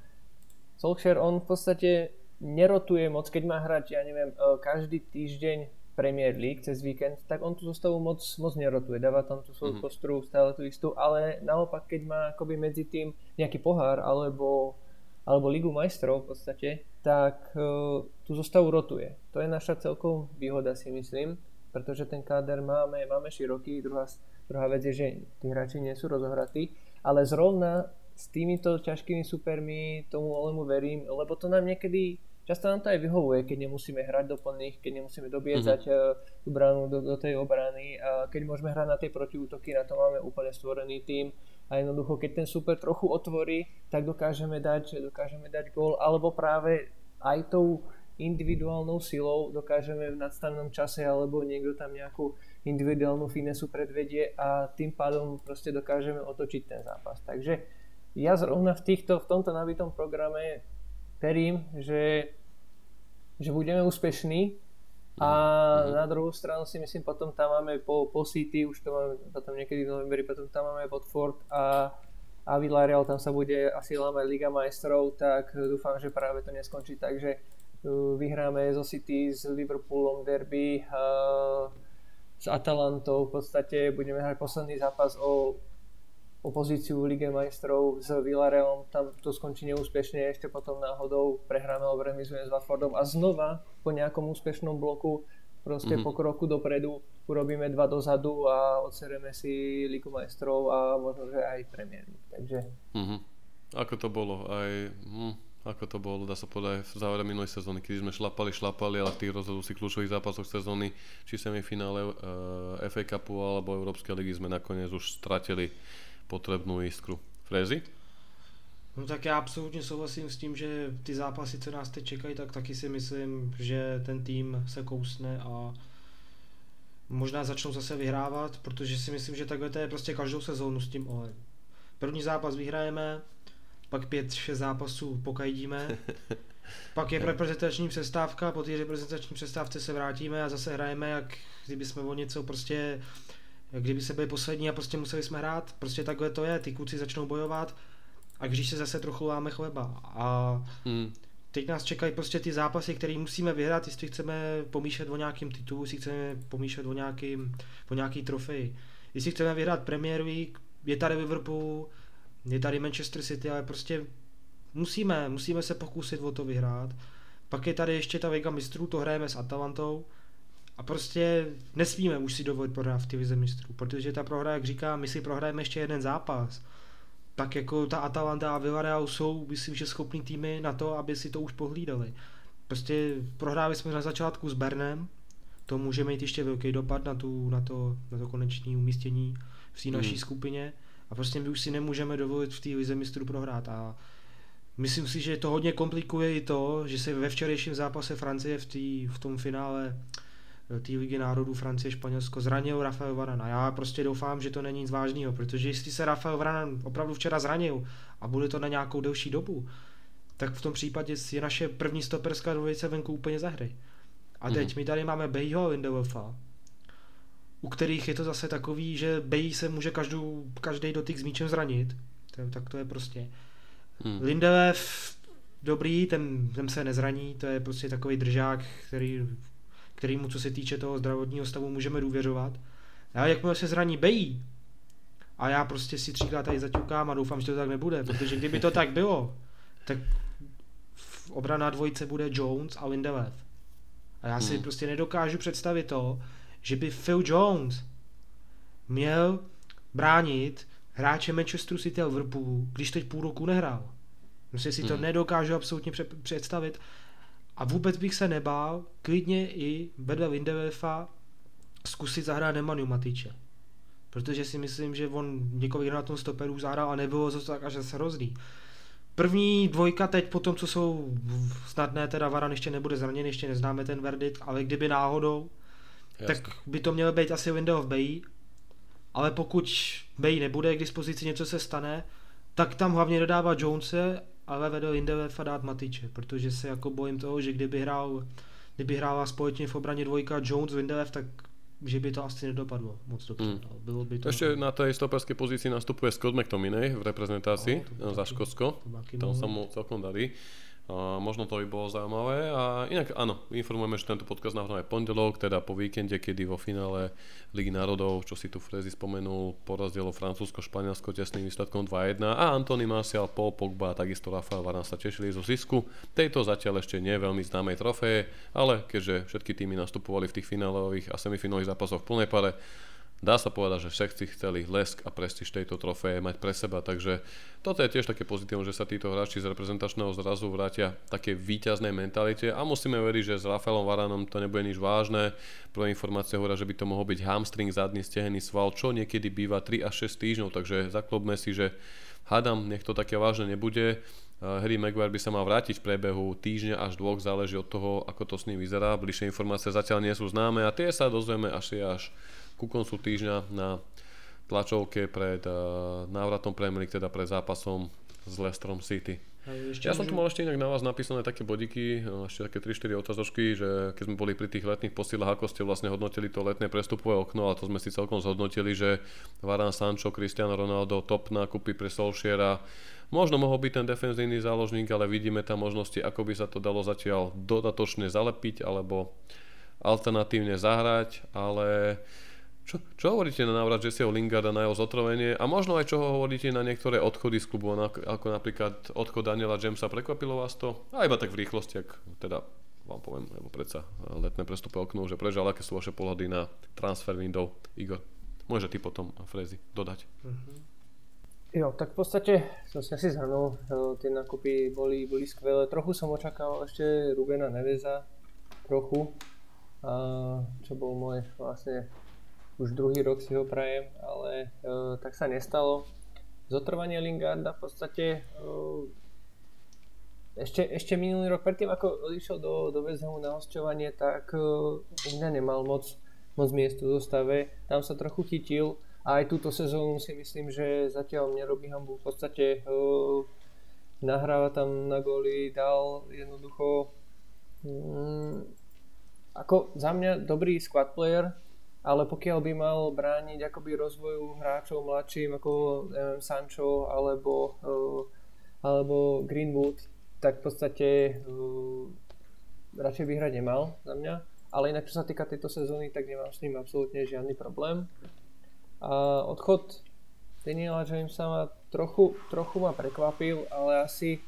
Solskjaer on v podstate nerotuje moc, keď má hrať, ja neviem, uh, každý týždeň Premier League cez víkend, tak on tú zostavu moc, moc nerotuje. Dáva tam tú svoju mm-hmm. kostru, stále tú istú, ale naopak, keď má akoby medzi tým nejaký pohár alebo, alebo Ligu majstrov v podstate, tak uh, tú zostavu rotuje. To je naša celkom výhoda si myslím, pretože ten káder máme, máme široký. Druhá, druhá vec je, že tí hráči nie sú rozohratí, ale zrovna s týmito ťažkými supermi tomu Olemu verím, lebo to nám niekedy často nám to aj vyhovuje, keď nemusíme hrať do plných, keď nemusíme dobiezať mm-hmm. tú bránu do, do tej obrany a keď môžeme hrať na tie protiútoky, na to máme úplne stvorený tým a jednoducho keď ten super trochu otvorí, tak dokážeme dať, dokážeme dať gól alebo práve aj tou individuálnou silou dokážeme v nadstavnom čase alebo niekto tam nejakú individuálnu finesu predvedie a tým pádom proste dokážeme otočiť ten zápas. Takže ja zrovna v, týchto, v tomto nabitom programe verím, že, že budeme úspešní a mm-hmm. na druhú stranu si myslím, potom tam máme po, po City, už to máme potom niekedy v novembri, potom tam máme Watford a, a Villarreal, tam sa bude asi lámať Liga majstrov, tak dúfam, že práve to neskončí tak, že uh, vyhráme zo City s Liverpoolom derby, uh, s Atalantou, v podstate budeme hrať posledný zápas o opozíciu v Lige majstrov s Villarealom, tam to skončí neúspešne, ešte potom náhodou prehráme alebo remizujeme s Watfordom a znova po nejakom úspešnom bloku proste mm-hmm. po kroku dopredu urobíme dva dozadu a odsereme si Ligu majstrov a možno, že aj Premier Takže... Mm-hmm. Ako to bolo? Aj... Hm ako to bolo, dá sa povedať, v závere minulej sezóny, keď sme šlapali, šlapali, ale v tých rozhodujúcich kľúčových zápasoch sezóny, či semifinále uh, FA Cupu alebo Európskej ligy sme nakoniec už stratili potrebnú iskru. Frézy? No tak já absolutně souhlasím s tím, že ty zápasy, co nás teď čekají, tak taky si myslím, že ten tým se kousne a možná začnou zase vyhrávat, protože si myslím, že takhle to je prostě každou sezónu s tím Olem. První zápas vyhrajeme, pak pět, šest zápasů pokajdíme, pak je reprezentační přestávka, po té reprezentační přestávce se vrátíme a zase hrajeme, jak kdyby jsme o něco prostě kdyby se byli poslední a prostě museli jsme hrát, prostě takhle to je, ty kluci začnou bojovat a když se zase trochu láme chleba a hmm. teď nás čekají prostě ty zápasy, které musíme vyhrát, jestli chceme pomýšlet o nějakým titulu, jestli chceme pomýšlet o, nějakým, o nějaký trofej. Jestli chceme vyhrát Premier League, je tady Liverpool, je tady Manchester City, ale prostě Musíme, musíme se pokusit o to vyhrát. Pak je tady ještě ta Vega mistrů, to hrajeme s Atalantou. A prostě nesmíme už si dovolit prohrát v té vize mistrů, protože ta prohra, jak říká, my si prohrajeme ještě jeden zápas. Tak jako ta Atalanta a Villarreal jsou, myslím, že schopný týmy na to, aby si to už pohlídali. Prostě prohráli jsme na začátku s Bernem, to může mít ještě velký dopad na, tu, na, to, na to konečné umístění v té naší hmm. skupině a prostě my už si nemůžeme dovolit v té lize mistrů prohrát a myslím si, že to hodně komplikuje i to, že se ve včerejším zápase Francie v, tý, v tom finále té ligy národů Francie Španělsko zranil Rafael Varan a já prostě doufám, že to není nic vážného, protože jestli se Rafael Varan opravdu včera zranil a bude to na nějakou delší dobu, tak v tom případě je naše první stoperská dvojice venku úplně za hry. A teď mm. my tady máme Bejho a u kterých je to zase takový, že Bej se může každou, každý dotyk s míčem zranit, to, tak to je prostě. Mm. Lindelöf, dobrý, ten, ten se nezraní, to je prostě takový držák, který, kterýmu, co se týče toho zdravotního stavu, můžeme důvěřovat. A jakmile se zraní Bej, a já prostě si třikrát tady zaťukám a doufám, že to tak nebude, protože kdyby to tak bylo, tak v obraná dvojice bude Jones a Lindelöf. A já si hmm. prostě nedokážu představit to, že by Phil Jones měl bránit hráče Manchesteru City a Liverpoolu, když teď půl roku nehrál. Prostě si to hmm. nedokážu absolutně představit. A vůbec bych se nebál klidně i vedle Lindelöfa zkusit zahrát Nemanu Matiče. Protože si myslím, že on několik na tom stoperu zahrál a nebylo to tak až hrozný. První dvojka teď po tom, co jsou snadné, teda Varan ještě nebude zraněn, ještě neznáme ten verdikt, ale kdyby náhodou, Jasne. tak by to mělo být asi window of Bay, ale pokud Bay nebude k dispozici, něco se stane, tak tam hlavně dodává Jonese, ale vedle Lindelofa dát Matiče, protože se jako bojím toho, že kdyby hrál kdyby hrála společně v obraně dvojka Jones, Lindelöf, tak že by to asi nedopadlo moc dobře. Mm. Bylo by to... Ešte na tej stoperskej pozícii nastupuje Scott McTominay v reprezentácii no, za Škótsko. Tam sa mu celkom darí. Možno to by bolo zaujímavé. A inak áno, informujeme, že tento podcast nahrávame pondelok, teda po víkende, kedy vo finále Ligy národov, čo si tu Frezi spomenul, porazdielo Francúzsko, Španielsko tesným výsledkom 2-1 a Antony Martial, Paul Pogba a takisto Rafael Varane sa tešili zo zisku. Tejto zatiaľ ešte nie veľmi známej trofeje, ale keďže všetky týmy nastupovali v tých finálových a semifinálových zápasoch v plnej pare, dá sa povedať, že všetci chceli lesk a prestíž tejto trofeje mať pre seba, takže toto je tiež také pozitívne, že sa títo hráči z reprezentačného zrazu vrátia také výťaznej mentalite a musíme veriť, že s Rafaelom Varanom to nebude nič vážne. Prvé informácie hovoria, že by to mohol byť hamstring, zadný stehený sval, čo niekedy býva 3 až 6 týždňov, takže zaklopme si, že hádam, nech to také vážne nebude. Harry Maguire by sa mal vrátiť v priebehu týždňa až dvoch, záleží od toho, ako to s ním vyzerá. Bližšie informácie zatiaľ nie sú známe a tie sa dozvieme až až ku koncu týždňa na tlačovke pred uh, návratom Premier League, teda pred zápasom s Leicesterom City. Ja som tu mal ešte inak na vás napísané také bodiky, ešte také 3-4 otázočky, že keď sme boli pri tých letných posilách, ako ste vlastne hodnotili to letné prestupové okno, a to sme si celkom zhodnotili, že Varane Sancho, Cristiano Ronaldo, top nákupy pre Solskjaera, možno mohol byť ten defenzívny záložník, ale vidíme tam možnosti, ako by sa to dalo zatiaľ dodatočne zalepiť, alebo alternatívne zahrať, ale čo, čo hovoríte na návrat Jesseho Lingarda na jeho zotrovenie a možno aj čo hovoríte na niektoré odchody z klubu, ako napríklad odchod Daniela Jamesa, prekvapilo vás to? A iba tak v rýchlosti, ak teda vám poviem, lebo predsa letné prestupy okno, že prežal, aké sú vaše pohľady na transfer window, Igor? Môže ty potom, Frezi, dodať. Mm-hmm. Jo, tak v podstate som si asi zhrnul, tie nákupy boli, boli skvelé. Trochu som očakával ešte Rubena Neveza, trochu, a čo bol môj vlastne už druhý rok si ho prajem, ale uh, tak sa nestalo. Zotrvanie Lingarda v podstate uh, ešte, ešte minulý rok, predtým ako odišiel do, do West Hamu na hostovanie, tak uh, nemal moc, moc miesto v zostave, tam sa trochu chytil a aj túto sezónu si myslím, že zatiaľ nerobí hambu, v podstate uh, nahráva tam na góly, dal jednoducho um, ako za mňa dobrý squad player, ale pokiaľ by mal brániť akoby rozvoju hráčov mladším ako neviem, Sancho alebo, uh, alebo Greenwood, tak v podstate uh, radšej vyhrať nemal za mňa. Ale inak čo sa týka tejto sezóny, tak nemám s ním absolútne žiadny problém. A odchod Daniela Jamesa ma trochu, trochu ma prekvapil, ale asi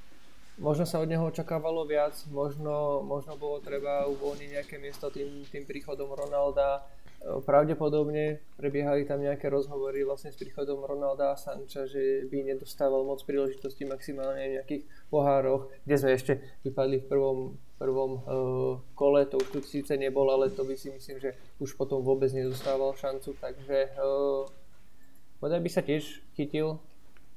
možno sa od neho očakávalo viac, možno, možno bolo treba uvoľniť nejaké miesto tým, tým príchodom Ronalda. Pravdepodobne prebiehali tam nejaké rozhovory vlastne s príchodom Ronalda a Sanča, že by nedostával moc príležitosti maximálne v nejakých pohároch, kde sme ešte vypadli v prvom, prvom uh, kole, to už tu síce nebol, ale to by si myslím, že už potom vôbec nedostával šancu, takže uh, Bodaj by sa tiež chytil.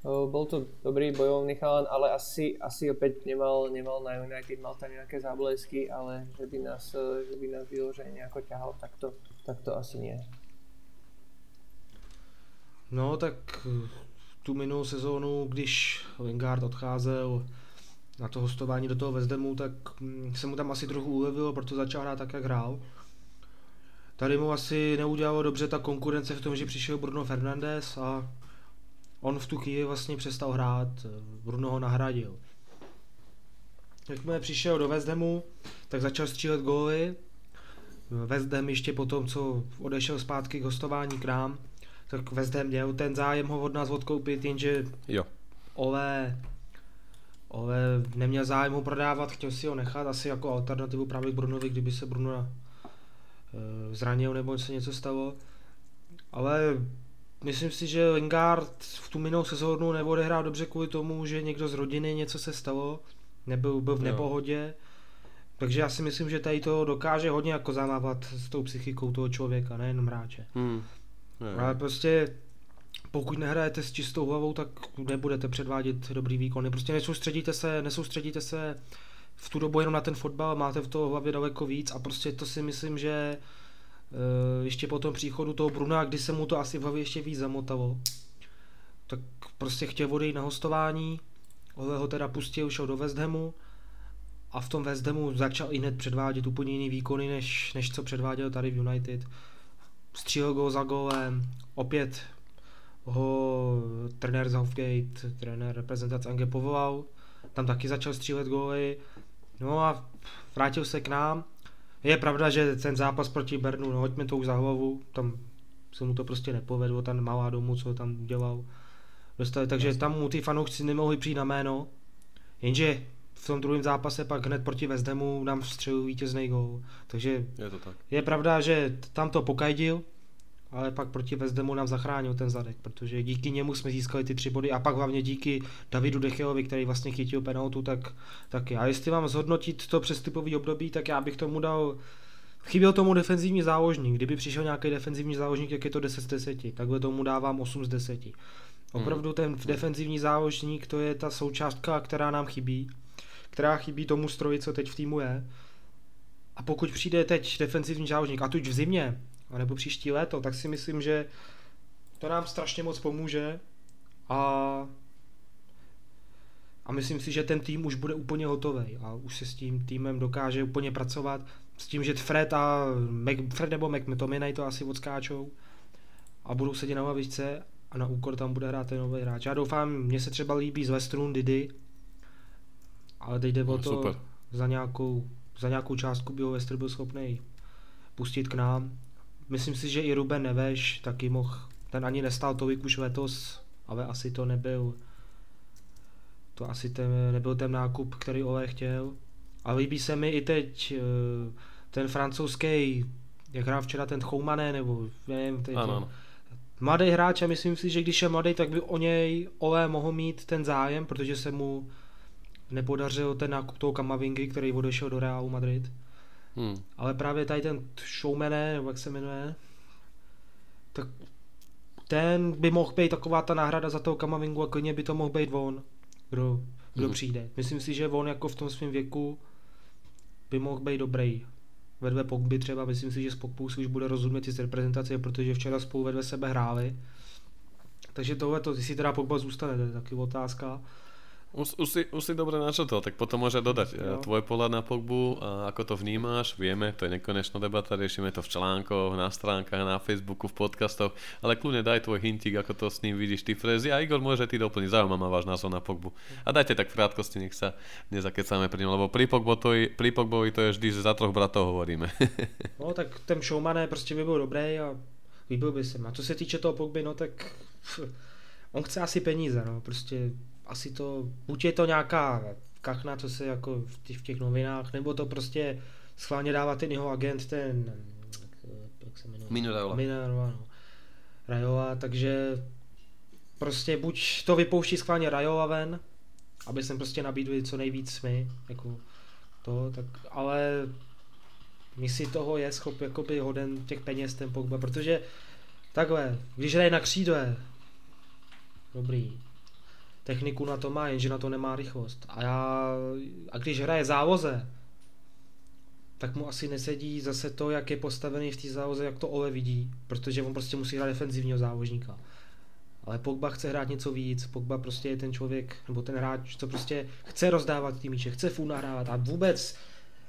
Bol to dobrý bojovný chalan, ale asi, asi opäť nemal, nemal na United, mal tam nejaké záblesky, ale že by nás, že by nás vyložené nejako ťahal, tak to, tak to asi nie. No tak tu minulou sezónu, když Lingard odcházel na to hostování do toho Vezdemu, tak mm, se mu tam asi trochu ulevilo, proto začal hrát tak, jak hrál. Tady mu asi neudělalo dobře ta konkurence v tom, že přišel Bruno Fernandes a on v tu chvíli vlastně přestal hrát, Bruno ho nahradil. Jakmile přišel do Hamu, tak začal střílet góly. West Ham ještě po tom, co odešel zpátky k hostování k nám, tak West Ham měl ten zájem ho od nás odkoupit, jenže jo. Ole, Ole neměl zájem ho prodávat, chtěl si ho nechat asi jako alternativu právě k Brunovi, kdyby se Bruno Eh, zranil nebo se něco stalo. Ale myslím si, že Lingard v tu minulou sezónu neodehrál dobře kvůli tomu, že někdo z rodiny něco se stalo, nebyl byl v nepohodě. Takže já si myslím, že tady to dokáže hodně jako zamávat s tou psychikou toho člověka, nejenom hráče. Hmm. Ale prostě pokud nehrajete s čistou hlavou, tak nebudete předvádět dobrý výkony. Prostě nesoustředíte se, nesoustředíte se v tu dobu jenom na ten fotbal, máte v toho hlavě daleko víc a prostě to si myslím, že uh, ještě po tom příchodu toho Bruna, kdy se mu to asi v hlavě ještě víc zamotalo, tak prostě chtěl odejít na hostování, Ole ho teda pustil, šel do West Hamu a v tom West Hamu začal i hned předvádět úplně jiný výkony, než, než co předváděl tady v United. Střílel gol za golem, opět ho trenér Southgate, trenér reprezentace Anglie povolal, tam taky začal střílet góly, No a vrátil se k nám. Je pravda, že ten zápas proti Bernu, no hoďme to už za hlavu, tam se mu to prostě nepovedlo, ten malá domů, co tam udělal. Dostali, takže tam mu ty fanoušci nemohli přijít na jméno, jenže v tom druhém zápase pak hned proti Hamu nám vstřelil vítězný gol. Takže je, to tak. je pravda, že tam to pokajdil, ale pak proti Hamu nám zachránil ten zadek, protože díky němu jsme získali ty tři body a pak hlavně díky Davidu Dechelovi, který vlastně chytil penaltu, tak, tak a jestli mám zhodnotit to přestupový období, tak já bych tomu dal Chyběl tomu defenzivní záložník, kdyby přišel nějaký defenzivní záložník, jak je to 10 z 10, takhle tomu dávám 8 z 10. Opravdu ten defenzivní záložník, to je ta součástka, která nám chybí, která chybí tomu stroji, co teď v týmu je. A pokud přijde teď defenzivní záložník, a tuď v zimě, nebo příští léto, tak si myslím, že to nám strašně moc pomůže a a myslím si, že ten tým už bude úplně hotový a už se s tím týmem dokáže úplně pracovat s tím, že Fred a Mac, Fred nebo McTominay to asi odskáčou a budou sedět na lavičce a na úkor tam bude hrát ten nový hráč. Já doufám, mně se třeba líbí z Westrun Didi, ale teď jde o no, to, super. za nějakou, za nějakou částku by ho Wester byl schopný pustit k nám Myslím si, že i Ruben Neveš taky mohl, ten ani nestál tolik už letos, ale asi to nebyl, to asi ten, nebyl ten nákup, který Ole chtěl. A líbí se mi i teď eh, ten francouzský, jak hrál včera ten Choumané, nebo nevím, teď, ano. Mladý hráč a myslím si, že když je mladý, tak by o něj Ole mohl mít ten zájem, protože se mu nepodařil ten nákup toho Kamavingy, který odešel do Realu Madrid. Hmm. Ale právě tady ten showmane, nebo jak se jmenuje, tak ten by mohl být taková ta náhrada za toho Kamavingu a klidně by to mohl být on, kdo, kdo hmm. přijde. Myslím si, že on jako v tom svém věku by mohl být dobrý. Vedle Pogby třeba, myslím si, že s Pogbou si už bude rozumět i z reprezentace, protože včera spolu vedle sebe hráli. Takže tohle, to, jestli teda Pogba zůstane, to je taky otázka. Už, už, si, už si dobre načrtol, tak potom môže dodať jo. tvoj pohľad na Pogbu a ako to vnímáš, vieme, to je nekonečná debata, riešime to v článkoch, na stránkach, na Facebooku, v podcastoch, ale kľudne daj tvoj hintík, ako to s ním vidíš ty Frezi a Igor môže ty doplniť, zaujímavá váš názor na Pogbu. A dajte tak v krátkosti, nech sa nezakecáme pri ňom, lebo pri, Pogbovi, pri Pogbovi to je vždy, že za troch bratov hovoríme. no tak ten showman prostě by byl dobrý a líbil by se A co se týče toho Pogby, no tak on chce asi peníze, no, prostě asi to, buď je to nějaká kachna, co se jako v těch, v těch novinách, nebo to prostě schválně dává ten jeho agent, ten, jak se jmenuje? Mino Rajola. Mino Rajola, no. Rajola, takže prostě buď to vypouští schválně Rajola ven, aby jsme prostě nabídli co nejvíc my, jako to, tak, ale si toho je schop jakoby hoden těch peněz ten Pogba, protože takhle, když hraje na křídle, dobrý, techniku na to má, jenže na to nemá rychlost. A, já, a když hraje závoze, tak mu asi nesedí zase to, jak je postavený v té závoze, jak to Ole vidí, protože on prostě musí hrát defenzivního závožníka. Ale Pogba chce hrát něco víc, Pogba prostě je ten člověk, nebo ten hráč, co prostě chce rozdávat ty míče, chce fůl nahrávat a vůbec,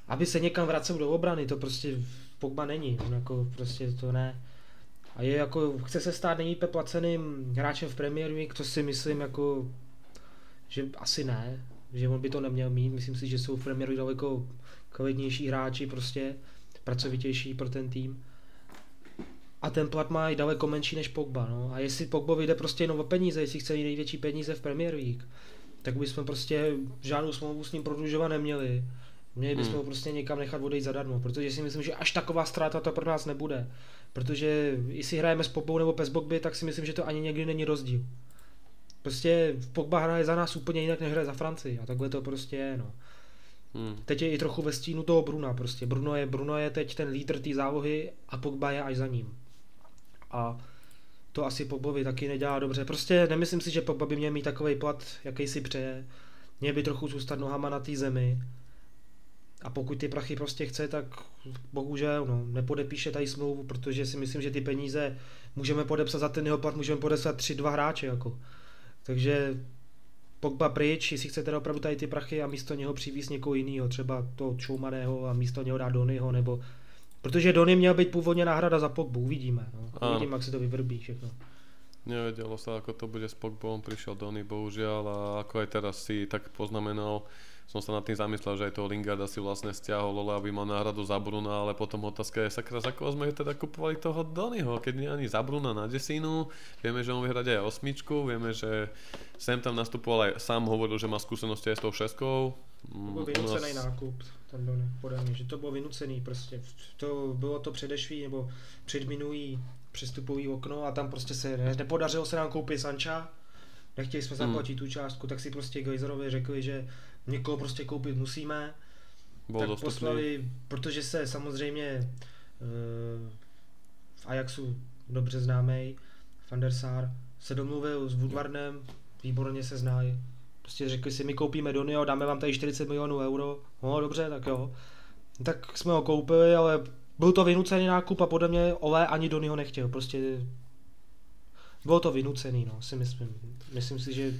aby se někam vracel do obrany, to prostě Pogba není, on jako prostě to ne. A je jako, chce se stát nejlépe placeným hráčem v Premier League, to si myslím jako, že asi ne, že on by to neměl mít, myslím si, že jsou v Premier daleko kvalitnější hráči prostě, pracovitější pro ten tým. A ten plat má i daleko menší než Pogba, no. A jestli Pogba vyjde prostě jenom o peníze, jestli chce největší peníze v Premier League, tak bychom prostě žádnou smlouvu s ním prodlužovat neměli. Měli bychom hmm. ho prostě někam nechat odejít zadarmo, protože si myslím, že až taková ztráta to pro nás nebude. Protože jestli hrajeme s Pogbou nebo bez Bogby, tak si myslím, že to ani někdy není rozdíl. Prostě Pogba hraje za nás úplně jinak, než hraje za Francii a takhle to prostě je, no. Hmm. Teď je i trochu ve stínu toho Bruna prostě. Bruno je, Bruno je teď ten lídr té zálohy a Pogba je až za ním. A to asi Pogbovi taky nedělá dobře. Prostě nemyslím si, že Pogba by měl mít takový plat, jaký si přeje. Měl by trochu zůstat nohama na té zemi. A pokud ty prachy prostě chce, tak bohužel no, nepodepíše tady smlouvu, protože si myslím, že ty peníze můžeme podepsat za ten jeho plat, můžeme podepsat tři, dva hráče. Jako. Takže Pogba pryč, jestli chcete opravdu tady ty prachy a místo něho přivíz někoho jiného, třeba to Čoumaného a místo něho dát Donyho, nebo Protože Dony měl být původně náhrada za Pogbu, uvidíme. No. Uvidíme, jak se to vyvrbí všechno. Nevedelo sa, ako to bude s Pogbom, prišiel Donny bohužiaľ a ako aj teraz si tak poznamenal, som sa nad tým zamyslel, že aj toho Lingarda si vlastne stiahol, aby mal náhradu za Bruna, ale potom otázka je, sakra, za koho sme teda kupovali toho Donnyho, keď nie ani za Bruna na desinu, vieme, že on vyhrať aj osmičku, vieme, že sem tam nastupoval aj sám hovoril, že má skúsenosti aj s tou šeskou. To byl vynucený nás... nákup, ten Donny, podle mě, že to bylo vynucený prostě, to bylo to předešví nebo předminulý přestupový okno a tam prostě se nepodařilo se nám koupit Sancha, nechtěli jsme zaplatit hmm. tu částku, tak si prostě Gejzerovi řekli, že někoho prostě koupit musíme, Byl tak dostupný. poslali, protože se samozřejmě uh, v Ajaxu dobře známý Van der Sar se domluvil s Woodwardem, výborně se znají. Prostě řekli si, my koupíme Donio, dáme vám tady 40 milionů euro. No dobře, tak jo. Tak jsme ho koupili, ale byl to vynucený nákup a podle mě Ole ani Donio nechtěl. Prostě bylo to vynucený, no, si myslím. Myslím si, že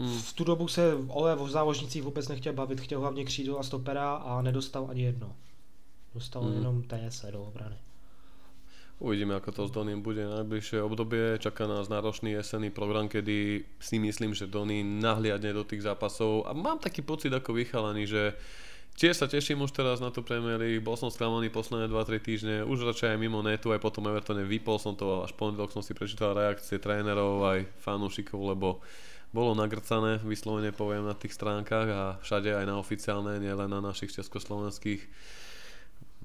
Hmm. V tu dobu se Ole o záložnicích vůbec nechtěl bavit, chtěl hlavně křídlo a stopera a nedostal ani jedno. Dostal hmm. jenom TS do obrany. Uvidíme, ako to s Doným bude najbližšie obdobie. Čaká nás náročný jesenný program, kedy si myslím, že Donny nahliadne do tých zápasov a mám taký pocit ako vychalaný, že Tiež sa teším už teraz na tú Premier League, bol som sklamaný posledné 2-3 týždne, už radšej aj mimo netu, aj potom Evertone vypol som to, až pondelok som si prečítal reakcie trénerov aj fanúšikov, lebo bolo nagrcané, vyslovene poviem na tých stránkach a všade aj na oficiálne, nielen na našich československých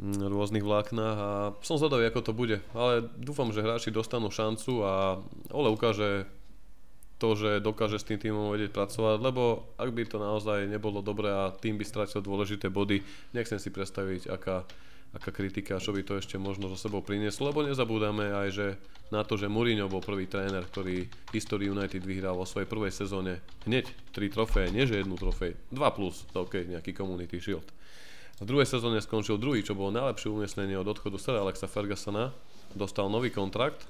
mm, rôznych vláknach a som zvedavý, ako to bude. Ale dúfam, že hráči dostanú šancu a Ole ukáže to, že dokáže s tým týmom vedieť pracovať, lebo ak by to naozaj nebolo dobré a tým by stratil dôležité body, nechcem si predstaviť, aká aká kritika, čo by to ešte možno so sebou prinieslo, lebo nezabúdame aj, že na to, že Mourinho bol prvý tréner, ktorý History United vyhral vo svojej prvej sezóne hneď tri trofeje, nie že jednu trofej, dva plus, OK, nejaký Community Shield. V druhej sezóne skončil druhý, čo bolo najlepšie umiestnenie od odchodu Sir Alexa Fergusona, dostal nový kontrakt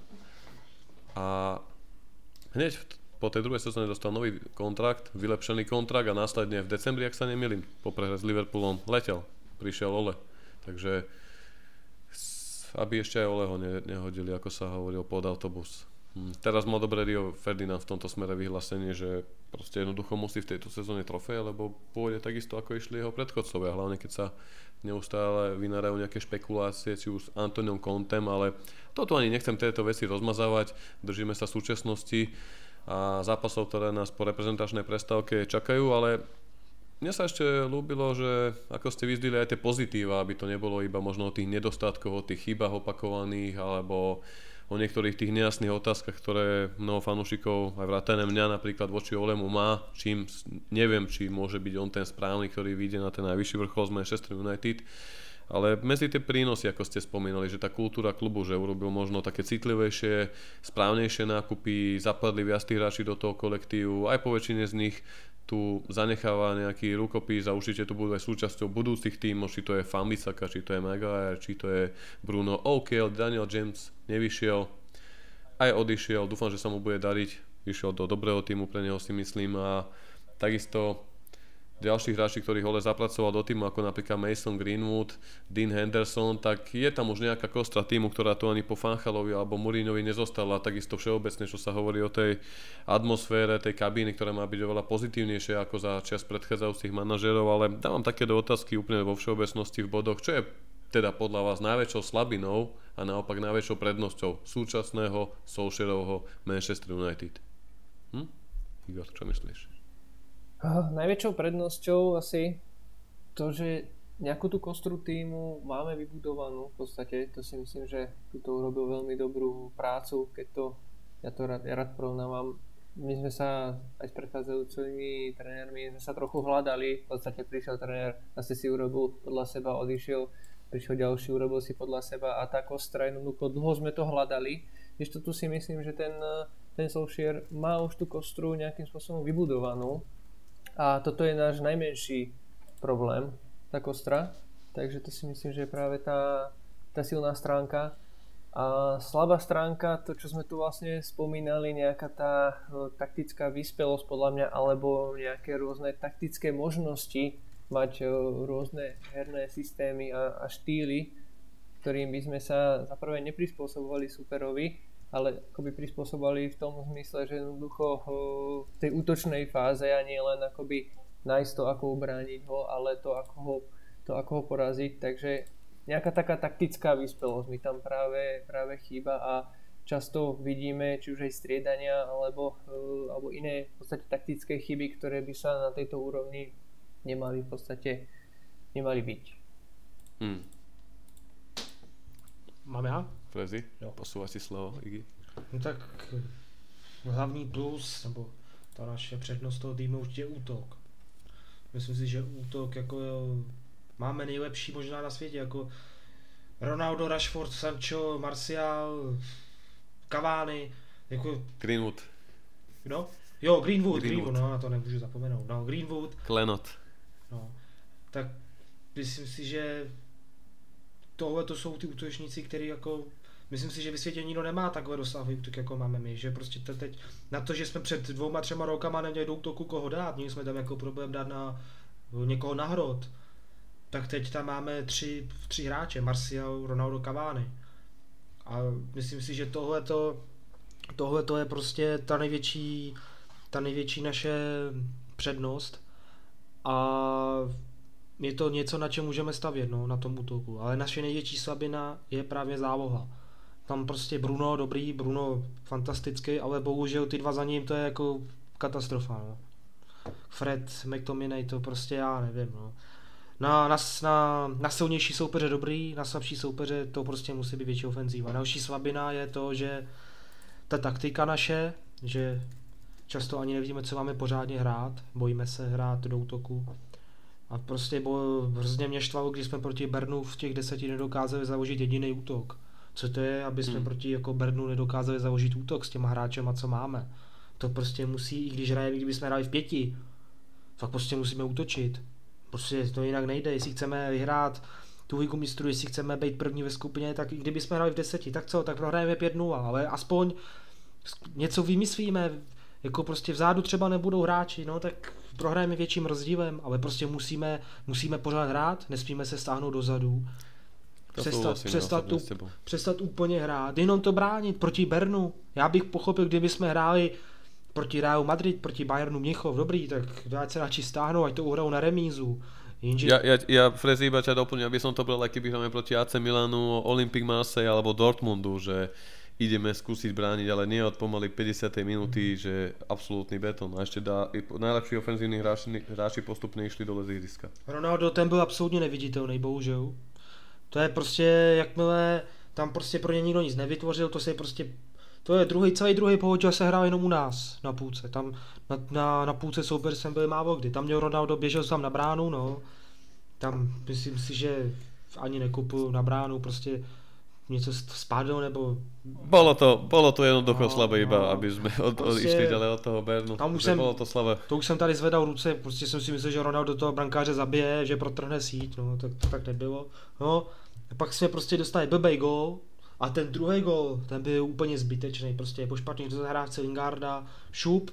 a hneď po tej druhej sezóne dostal nový kontrakt, vylepšený kontrakt a následne v decembri, ak sa nemýlim, po prehre s Liverpoolom letel, prišiel Ole Takže aby ešte aj Oleho ne, nehodili, ako sa hovoril, pod autobus. Hm. Teraz má dobré Rio Ferdinand v tomto smere vyhlásenie, že proste jednoducho musí v tejto sezóne trofeje, lebo pôjde takisto ako išli jeho predchodcovia, hlavne keď sa neustále vynárajú nejaké špekulácie, či už s Antoniom Contem, ale toto ani nechcem tieto veci rozmazávať, držíme sa súčasnosti a zápasov, ktoré nás po reprezentačnej prestávke čakajú, ale mne sa ešte ľúbilo, že ako ste vyzdili aj tie pozitíva, aby to nebolo iba možno o tých nedostatkoch, o tých chybách opakovaných, alebo o niektorých tých nejasných otázkach, ktoré mnoho fanúšikov, aj vrátane mňa napríklad voči Olemu má, čím neviem, či môže byť on ten správny, ktorý vyjde na ten najvyšší vrchol z Manchester United. Ale medzi tie prínosy, ako ste spomínali, že tá kultúra klubu, že urobil možno také citlivejšie, správnejšie nákupy, zapadli viac tých hráči do toho kolektívu, aj po väčšine z nich tu zanecháva nejaký rukopis a určite tu budú aj súčasťou budúcich tímov, či to je Fambisaka, či to je Maguire, či to je Bruno. O'Kell, Daniel James nevyšiel, aj odišiel, dúfam, že sa mu bude dariť, vyšiel do dobrého týmu pre neho si myslím. A takisto ďalších hráči, ktorých Ole zapracoval do týmu, ako napríklad Mason Greenwood, Dean Henderson, tak je tam už nejaká kostra týmu, ktorá tu ani po Fanchalovi alebo Mourinhovi nezostala. Takisto všeobecne, čo sa hovorí o tej atmosfére, tej kabíny, ktorá má byť oveľa pozitívnejšia ako za čas predchádzajúcich manažérov, ale dávam také do otázky úplne vo všeobecnosti v bodoch, čo je teda podľa vás najväčšou slabinou a naopak najväčšou prednosťou súčasného Solskjaerovho Manchester United? Hm? Igor, čo myslíš? Najväčšou prednosťou asi to, že nejakú tú kostru týmu máme vybudovanú. V podstate, to si myslím, že tu urobil veľmi dobrú prácu, keď to, ja to rád, ja rád porovnávam, my sme sa aj s predchádzajúcimi trénermi sme sa trochu hľadali, v podstate prišiel tréner, asi si urobil podľa seba, odišiel, prišiel ďalší, urobil si podľa seba a tá kostra jednoducho dlho sme to hľadali, ešte tu si myslím, že ten, ten Solskjaer má už tú kostru nejakým spôsobom vybudovanú, a toto je náš najmenší problém, tá kostra. Takže to si myslím, že je práve tá, tá silná stránka. A slabá stránka, to čo sme tu vlastne spomínali, nejaká tá no, taktická vyspelosť podľa mňa, alebo nejaké rôzne taktické možnosti mať o, rôzne herné systémy a, a štýly, ktorým by sme sa za prvé neprispôsobovali superovi ale akoby prispôsobovali v tom zmysle, že jednoducho v tej útočnej fáze a nie len akoby nájsť to, ako ubrániť ho, ale to, ako ho, to, ako ho poraziť. Takže nejaká taká taktická vyspelosť mi tam práve, práve chýba a často vidíme či už aj striedania alebo, alebo iné v podstate taktické chyby, ktoré by sa na tejto úrovni nemali v podstate nemali byť. Hmm. Mám ja? Prezi, posúva si slovo, Iggy. No tak hlavní plus, nebo ta naše přednost toho týmu určitě je útok. Myslím si, že útok jako máme nejlepší možná na světě, jako Ronaldo, Rashford, Sancho, Martial, Cavani, jako... Greenwood. No? Jo, Greenwood, Greenwood, Greenwood, no na to nemůžu zapomenout. No, Greenwood. Klenot. No, tak myslím si, že tohle to jsou ty útočníci, který jako myslím si, že ve světě nikdo nemá takhle rozsahový útok, jako máme my, že prostě to teď, na to, že jsme před dvouma, třema rokama neměli do útoku koho dát, měli jsme tam jako problém dát na někoho na hrot, tak teď tam máme tři, tři hráče, Marcial, Ronaldo, Cavani. A myslím si, že tohle to je prostě ta největší, ta největší naše přednost a je to něco, na čem můžeme stavět, no, na tom útoku. Ale naše největší slabina je právě záloha. Tam prostě Bruno dobrý, Bruno fantastický, ale bohužel ty dva za ním to je jako katastrofa. No. Fred, McTominay, to prostě já nevím. No. Na, na, na, na silnější soupeře dobrý, na slabší soupeře to prostě musí být větší ofenzíva. Další slabina je to, že ta taktika naše, že často ani nevíme, co máme pořádně hrát, bojíme se hrát do útoku. A prostě bo, hrozně mě štvalo, když jsme proti Bernu v těch deseti nedokázali založit jediný útok co to je, aby jsme hmm. proti jako Bernu nedokázali založit útok s těma hráčema, co máme. To prostě musí, i když hrajeme, kdyby jsme hráli v pěti, tak prostě musíme útočit. Prostě to jinak nejde, jestli chceme vyhrát tu ligu mistrů, jestli chceme být první ve skupině, tak i kdyby jsme hráli v deseti, tak co, tak prohrajeme 5-0, ale aspoň něco vymyslíme, jako prostě vzadu třeba nebudou hráči, no tak prohrajeme větším rozdílem, ale prostě musíme, musíme pořád hrát, nesmíme se stáhnout dozadu přestat, přestat, tu, přestat úplně hrát, jenom to bránit proti Bernu. Já bych pochopil, kdyby jsme hráli proti Realu Madrid, proti Bayernu Mnichov, dobrý, tak ať se radši stáhnou, ať to uhrajou na remízu. Inže... Ja, ja, ja Frezi iba ťa doplňujem, aby som to bral, aký by hráme proti AC Milanu, Olympic Marseille alebo Dortmundu, že ideme skúsiť brániť, ale nie od pomaly 50. minúty, že absolútny betón. A ešte dá, najlepší ofenzívni hráči, hráči postupne išli dole z ihriska. Ronaldo ten byl absolutně neviditelný, bohužel. To je prostě, jakmile tam prostě pro ně nikdo nic nevytvořil, to se prostě to je druhý, celý druhý pohodě se hrál jenom u nás na půlce. Tam na, na, na půlce soupeř jsem byl málo kdy. Tam měl Ronaldo, běžel tam na bránu, no. Tam myslím si, že ani nekupuju na bránu, prostě něco spadlo, nebo... Bolo to, bolo to jednoducho no, slabé iba, no. aby sme od, prostě, išli ďalej od toho Bernu. Tam už jsem, bolo to slabé. To už jsem tady zvedal ruce, prostě jsem si myslel, že Ronaldo toho brankáře zabije, že protrhne síť, no tak to tak nebylo. No, pak jsme prostě dostali blbej gol, a ten druhý gol, ten byl úplně zbytečný, prostě po špatných rozehrávce Lingarda, šup,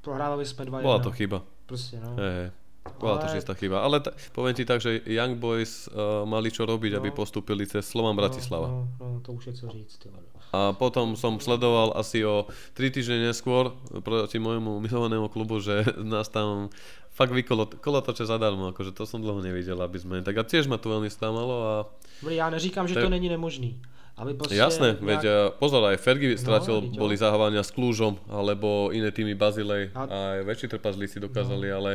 prohrávali jsme 2 Bola to chyba. Prostě, no. Je, bola ale... to čistá chyba. Ale t- poviem ti tak, že Young Boys uh, mali čo robiť, no. aby postupili cez Slovan Bratislava. No, no, no, to už je co říct. A potom som sledoval asi o 3 týždne neskôr proti môjmu milovanému klubu, že nás tam fakt vykolotoče zadarmo, akože to som dlho nevidel, aby sme, tak a tiež ma to veľmi sklamalo a... Ja neříkam, že tak... to není nemožný. Aby proste Jasné, nejak... veď pozor, aj Fergie no, stratil, no, boli zahávania s Klúžom, alebo iné týmy Bazilej, a... aj väčší trpazlíci dokázali, no. ale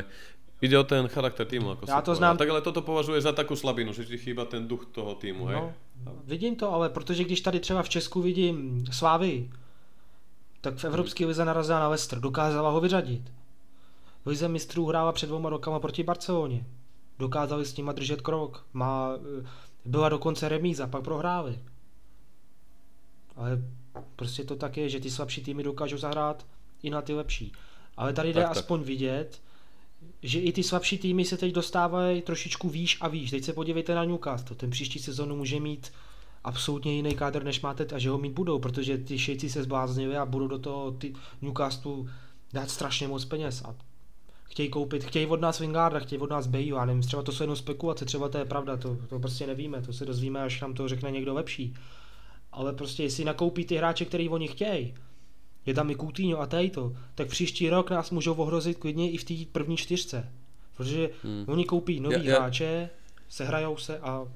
ide o ten charakter týmu, ako ja to znám. Tak ale toto považuje za takú slabinu, že ti chýba ten duch toho týmu, hej? No, vidím to, ale protože když tady třeba v Česku vidím Slávy, tak v Evropské lize narazila na Leicester, dokázala ho vyřadit. V lize mistrů hrála před dvouma rokama proti Barceloně. Dokázali s nima držet krok. Má, byla dokonce remíza, pak prohráli. Ale prostě to tak je, že ty slabší týmy dokážou zahrát i na ty lepší. Ale tady jde tak, aspoň tak. vidět, že i ty slabší týmy se teď dostávají trošičku výš a výš. Teď se podívejte na Newcastle. Ten příští sezonu může mít absolutně jiný kádr, než máte a že ho mít budou, protože ty šejci se zbláznili a budou do toho ty Newcastle dát strašně moc peněz a chtějí koupit, chtějí od nás Wingarda, chtějí od nás Bayu, já nevím, třeba to jsou jenom spekulace, třeba to je pravda, to, to prostě nevíme, to se dozvíme, až nám to řekne někdo lepší ale prostě jestli nakoupí ty hráče, který oni chtějí, je tam i Coutinho a to, tak příští rok nás můžou ohrozit klidně i v té první čtyřce. Protože hmm. oni koupí nový ja, ja... hráče, sehrajou se a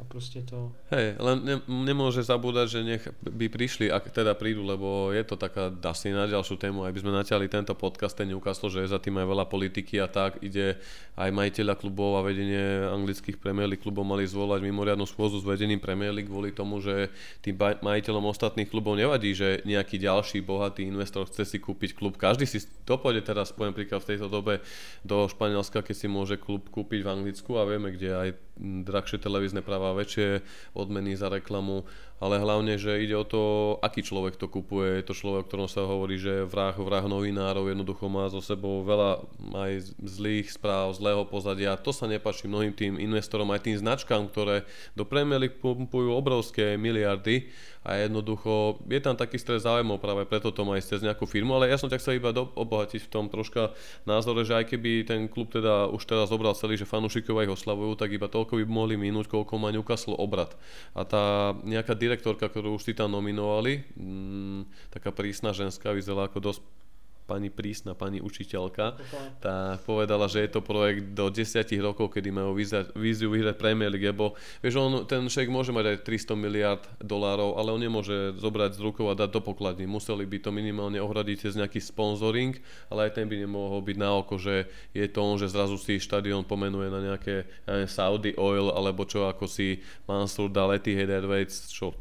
a proste to... Hej, len ne, nemôže zabúdať, že nech by prišli, ak teda prídu, lebo je to taká asi na ďalšiu tému, aby sme natiali tento podcast, ten Newcastle, že je za tým aj veľa politiky a tak, ide aj majiteľa klubov a vedenie anglických Premier League klubov mali zvolať mimoriadnu schôzu s vedením Premier League kvôli tomu, že tým majiteľom ostatných klubov nevadí, že nejaký ďalší bohatý investor chce si kúpiť klub. Každý si to pôjde teraz, poviem príklad v tejto dobe do Španielska, keď si môže klub kúpiť v Anglicku a vieme, kde aj drahšie televízne práva, väčšie odmeny za reklamu, ale hlavne, že ide o to, aký človek to kupuje. Je to človek, o ktorom sa hovorí, že vrah, vrah novinárov jednoducho má so sebou veľa aj zlých správ, zlého pozadia. To sa nepačí mnohým tým investorom, aj tým značkám, ktoré do Premier pumpujú obrovské miliardy a jednoducho je tam taký stres záujmov práve preto to má ísť cez nejakú firmu, ale ja som ťa chcel iba do, obohatiť v tom troška názore, že aj keby ten klub teda už teraz zobral celý, že fanúšikovia ich oslavujú, tak iba toľko by mohli minúť, koľko má Newcastle obrad. A tá nejaká direktorka, ktorú už si tam nominovali, mm, taká prísna ženská, vyzerá ako dosť pani prísna, pani učiteľka, tá povedala, že je to projekt do 10 rokov, kedy majú víziu vyhrať Premier League, lebo vieš, on, ten šejk môže mať aj 300 miliard dolárov, ale on nemôže zobrať z rukou a dať do pokladní. Museli by to minimálne ohradiť cez nejaký sponsoring, ale aj ten by nemohol byť na oko, že je to on, že zrazu si štadión pomenuje na nejaké ja neviem, Saudi Oil, alebo čo ako si Mansur dal Etihad Airways, čo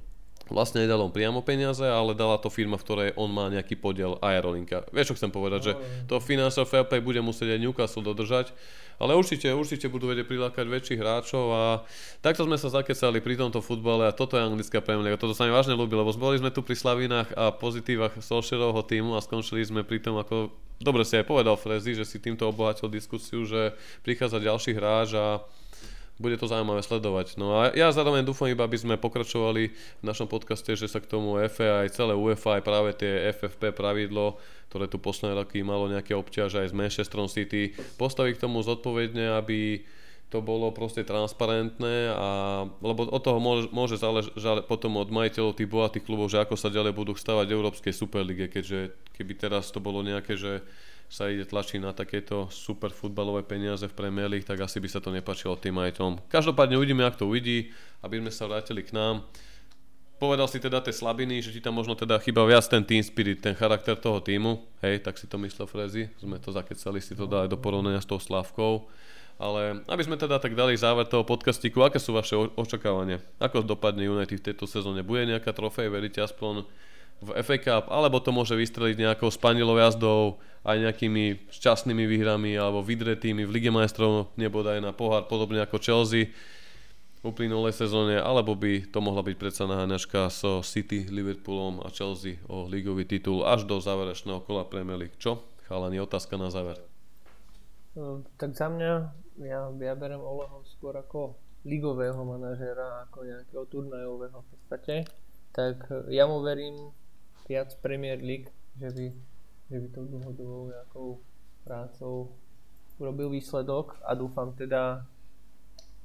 vlastne nedala on priamo peniaze, ale dala to firma, v ktorej on má nejaký podiel Aerolinka. Vieš, čo chcem povedať, že to financial fair play bude musieť aj Newcastle dodržať, ale určite, určite budú vedieť prilákať väčších hráčov a takto sme sa zakecali pri tomto futbale a toto je anglická Premier League. Toto sa mi vážne ľúbi, lebo boli sme tu pri Slavinách a pozitívach Solskjaerovho týmu a skončili sme pri tom, ako dobre si aj povedal Frezi, že si týmto obohatil diskusiu, že prichádza ďalší hráč a bude to zaujímavé sledovať. No a ja zároveň dúfam iba, aby sme pokračovali v našom podcaste, že sa k tomu FA aj celé UEFA, aj práve tie FFP pravidlo, ktoré tu posledné roky malo nejaké obťaže aj s Manchester City, postaví k tomu zodpovedne, aby to bolo proste transparentné a lebo od toho môže, môže záležať potom od majiteľov tých bohatých klubov, že ako sa ďalej budú stavať Európskej Superlige, keďže keby teraz to bolo nejaké, že sa ide tlačiť na takéto super futbalové peniaze v Premier League, tak asi by sa to nepačilo tým majiteľom. Každopádne uvidíme, ak to uvidí, aby sme sa vrátili k nám. povedal si teda tie slabiny, že ti tam možno teda chýba viac ten team spirit, ten charakter toho týmu, hej, tak si to myslel Frezi, sme to zakecali, si to dali do porovnania s tou Slavkou. Ale aby sme teda tak dali záver toho podcastiku, aké sú vaše očakávania? Ako dopadne United v tejto sezóne? Bude nejaká trofej, veríte aspoň v FA Cup, alebo to môže vystreliť nejakou spanilou jazdou, aj nejakými šťastnými výhrami alebo vydretými v Lige majstrov, nebodaj na pohár, podobne ako Chelsea uplynulej sezóne, alebo by to mohla byť predsa naháňačka so City, Liverpoolom a Chelsea o ligový titul až do záverečného kola Premier League. Čo? Chalani, otázka na záver. No, tak za mňa, ja, ja berem Oleho skôr ako ligového manažera, ako nejakého turnajového v podstate. Tak ja mu verím viac Premier League, že by, že by tou dlhodobou nejakou prácou urobil výsledok a dúfam teda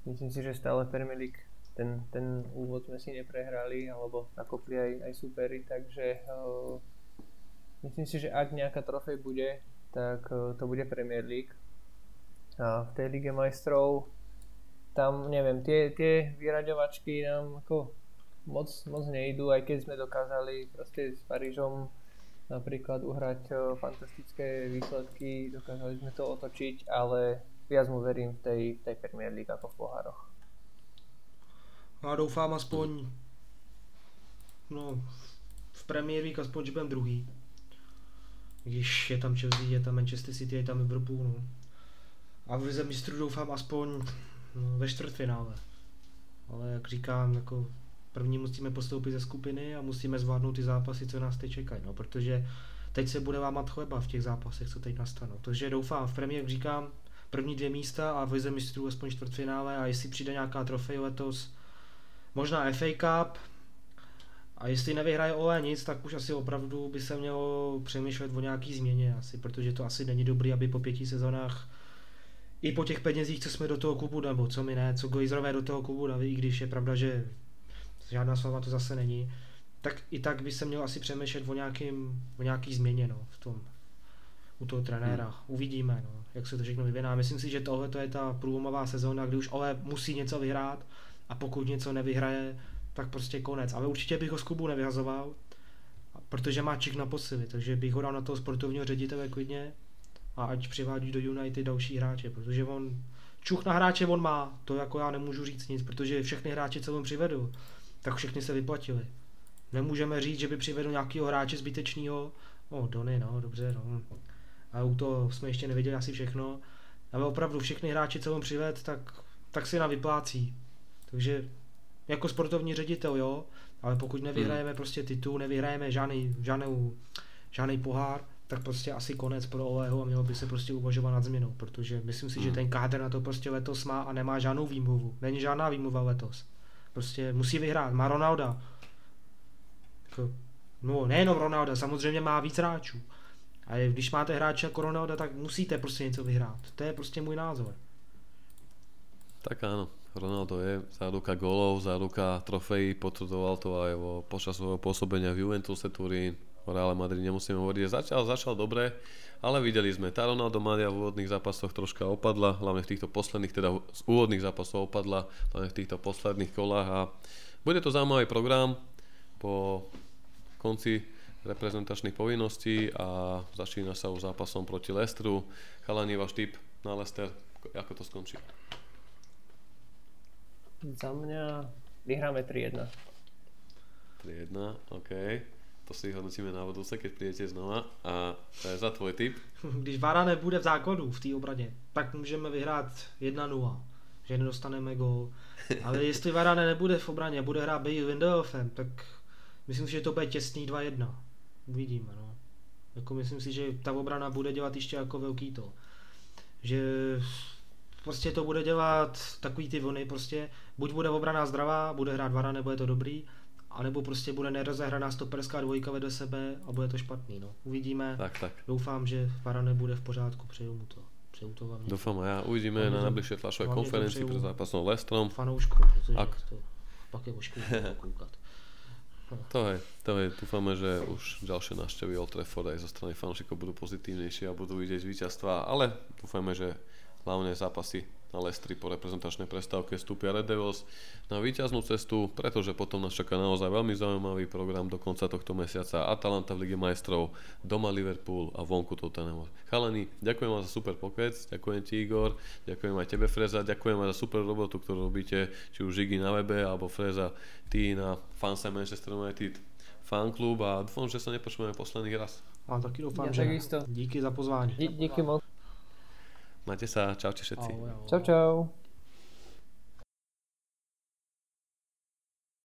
myslím si, že stále Premier League ten, ten úvod sme si neprehrali, alebo nakopli aj, aj superi, takže uh, myslím si, že ak nejaká trofej bude, tak uh, to bude Premier League. A v tej Lige majstrov tam, neviem, tie, tie vyraďovačky nám ako moc, moc nejdú, aj keď sme dokázali proste s Parížom napríklad uhrať uh, fantastické výsledky, dokázali sme to otočiť, ale viac mu verím v tej, tej Premier League ako v pohároch. No a doufám aspoň no, v Premier League aspoň, že budem druhý. Když je tam Chelsea, je tam Manchester City, je tam Liverpool. No. A v Lize mistrů doufám aspoň no, ve čtvrtfinále. Ale jak říkám, jako první musíme postoupit ze skupiny a musíme zvládnout ty zápasy, co nás teď čekají. No, protože teď se bude lámat chleba v těch zápasech, co teď nastanou. Takže doufám, v Premier, jak říkám, první dvě místa a v Lize mistrů aspoň čtvrtfinále a jestli přijde nějaká trofej letos, možná FA Cup, a jestli nevyhraje OE nic, tak už asi opravdu by se mělo přemýšlet o nějaký změně asi, protože to asi není dobrý, aby po pěti sezónách i po těch penězích, co jsme do toho klubu, nebo co my ne, co Gojzrové do toho klubu dali, i když je pravda, že žádná slova to zase není, tak i tak by se měl asi přemýšlet o, nějakým, o nějaký změně no, v tom, u toho trenéra. Hmm. Uvidíme, no, jak se to všechno vyviná. Myslím si, že tohle to je ta průlomová sezóna, kdy už Ole musí něco vyhrát a pokud něco nevyhraje, tak prostě konec. Ale určitě bych ho z klubu nevyhazoval, protože má čik na posily, takže bych ho dal na toho sportovního ředitele klidně a ať přivádí do United další hráče, protože on čuch na hráče on má, to jako já nemůžu říct nic, protože všechny hráče, co on přivedl, tak všechny se vyplatili. Nemůžeme říct, že by přivedl nějakého hráče zbytečného, o, Dony, no, dobře, no, a u toho jsme ještě neviděli asi všechno. Ale opravdu všechny hráči, co on přived, tak, tak si na vyplácí. Takže jako sportovní ředitel, jo, ale pokud nevyhrajeme hmm. prostě titul, nevyhrajeme žádný, žádný, žádný pohár, tak prostě asi konec pro Oleho a mělo by se prostě uvažovat nad změnou, protože myslím si, hmm. že ten kádr na to prostě letos má a nemá žádnou výmluvu. Není žádná výmluva letos. Prostě musí vyhrát. Má Ronalda. Jako, no, nejenom Ronalda, samozřejmě má víc hráčů. A když máte hráče jako Ronaldo, tak musíte prostě něco vyhrát. To je prostě můj názor. Tak áno, Ronaldo je záruka golov, záruka trofejí, potvrdoval to aj vo, počas svojho pôsobenia v Juventuse Turín, o Real Madrid nemusíme hovoriť, začal, začal dobre, ale videli sme, tá Ronaldo Madia v úvodných zápasoch troška opadla, hlavne v týchto posledných, teda z úvodných zápasov opadla, hlavne v týchto posledných kolách a bude to zaujímavý program po konci reprezentačných povinností a začína sa už zápasom proti Lestru. Chalani, váš tip na Lester, ako to skončí? Za mňa vyhráme 3-1. 3-1, OK. To si hodnotíme na budúce, keď prídete znova. A to je za tvoj tip? Když Vara nebude v základu v té obraně, tak můžeme vyhrát 1-0, že nedostaneme gól. Ale jestli Varane nebude v obraně, bude hrát Bale Windelfem, tak myslím si, že to bude těsný 2-1 uvidíme, no. Jako myslím si, že ta obrana bude dělat ještě jako velký to. Že prostě to bude dělat takový ty vlny prostě, buď bude obrana zdravá, bude hrát Vara, nebo je to dobrý, anebo prostě bude nerozehraná stoperská dvojka vedle sebe a bude to špatný, no. Uvidíme. Tak, tak. Doufám, že Vara nebude v pořádku, přeju mu to. Přeju to vám. Doufám a já. Uvidíme na najbližšej tlačovej konferenci před zápasom Lestrom. Fanoušku, protože Ak... to pak je ošklivý koukat. To je, to je, dúfame, že už ďalšie návštevy Old Trafford aj zo strany fanúšikov budú pozitívnejšie a budú vidieť víťazstva, ale dúfame, že hlavne zápasy na Lestri po reprezentačnej prestávke vstúpia Red Devils na víťaznú cestu, pretože potom nás čaká naozaj veľmi zaujímavý program do konca tohto mesiaca. Atalanta v Lige majstrov, doma Liverpool a vonku Tottenham. Chalani, ďakujem vám za super pokec, ďakujem ti Igor, ďakujem aj tebe Freza, ďakujem aj za super robotu, ktorú robíte, či už Žigi na webe, alebo Freza, ty na fansa Manchester United fanklub a dúfam, že sa nepočujeme posledný raz. A taky doufám, ja že takisto. díky za pozvání. Dí, díky moc. Majte sa, čaute všetci. Čau, čau.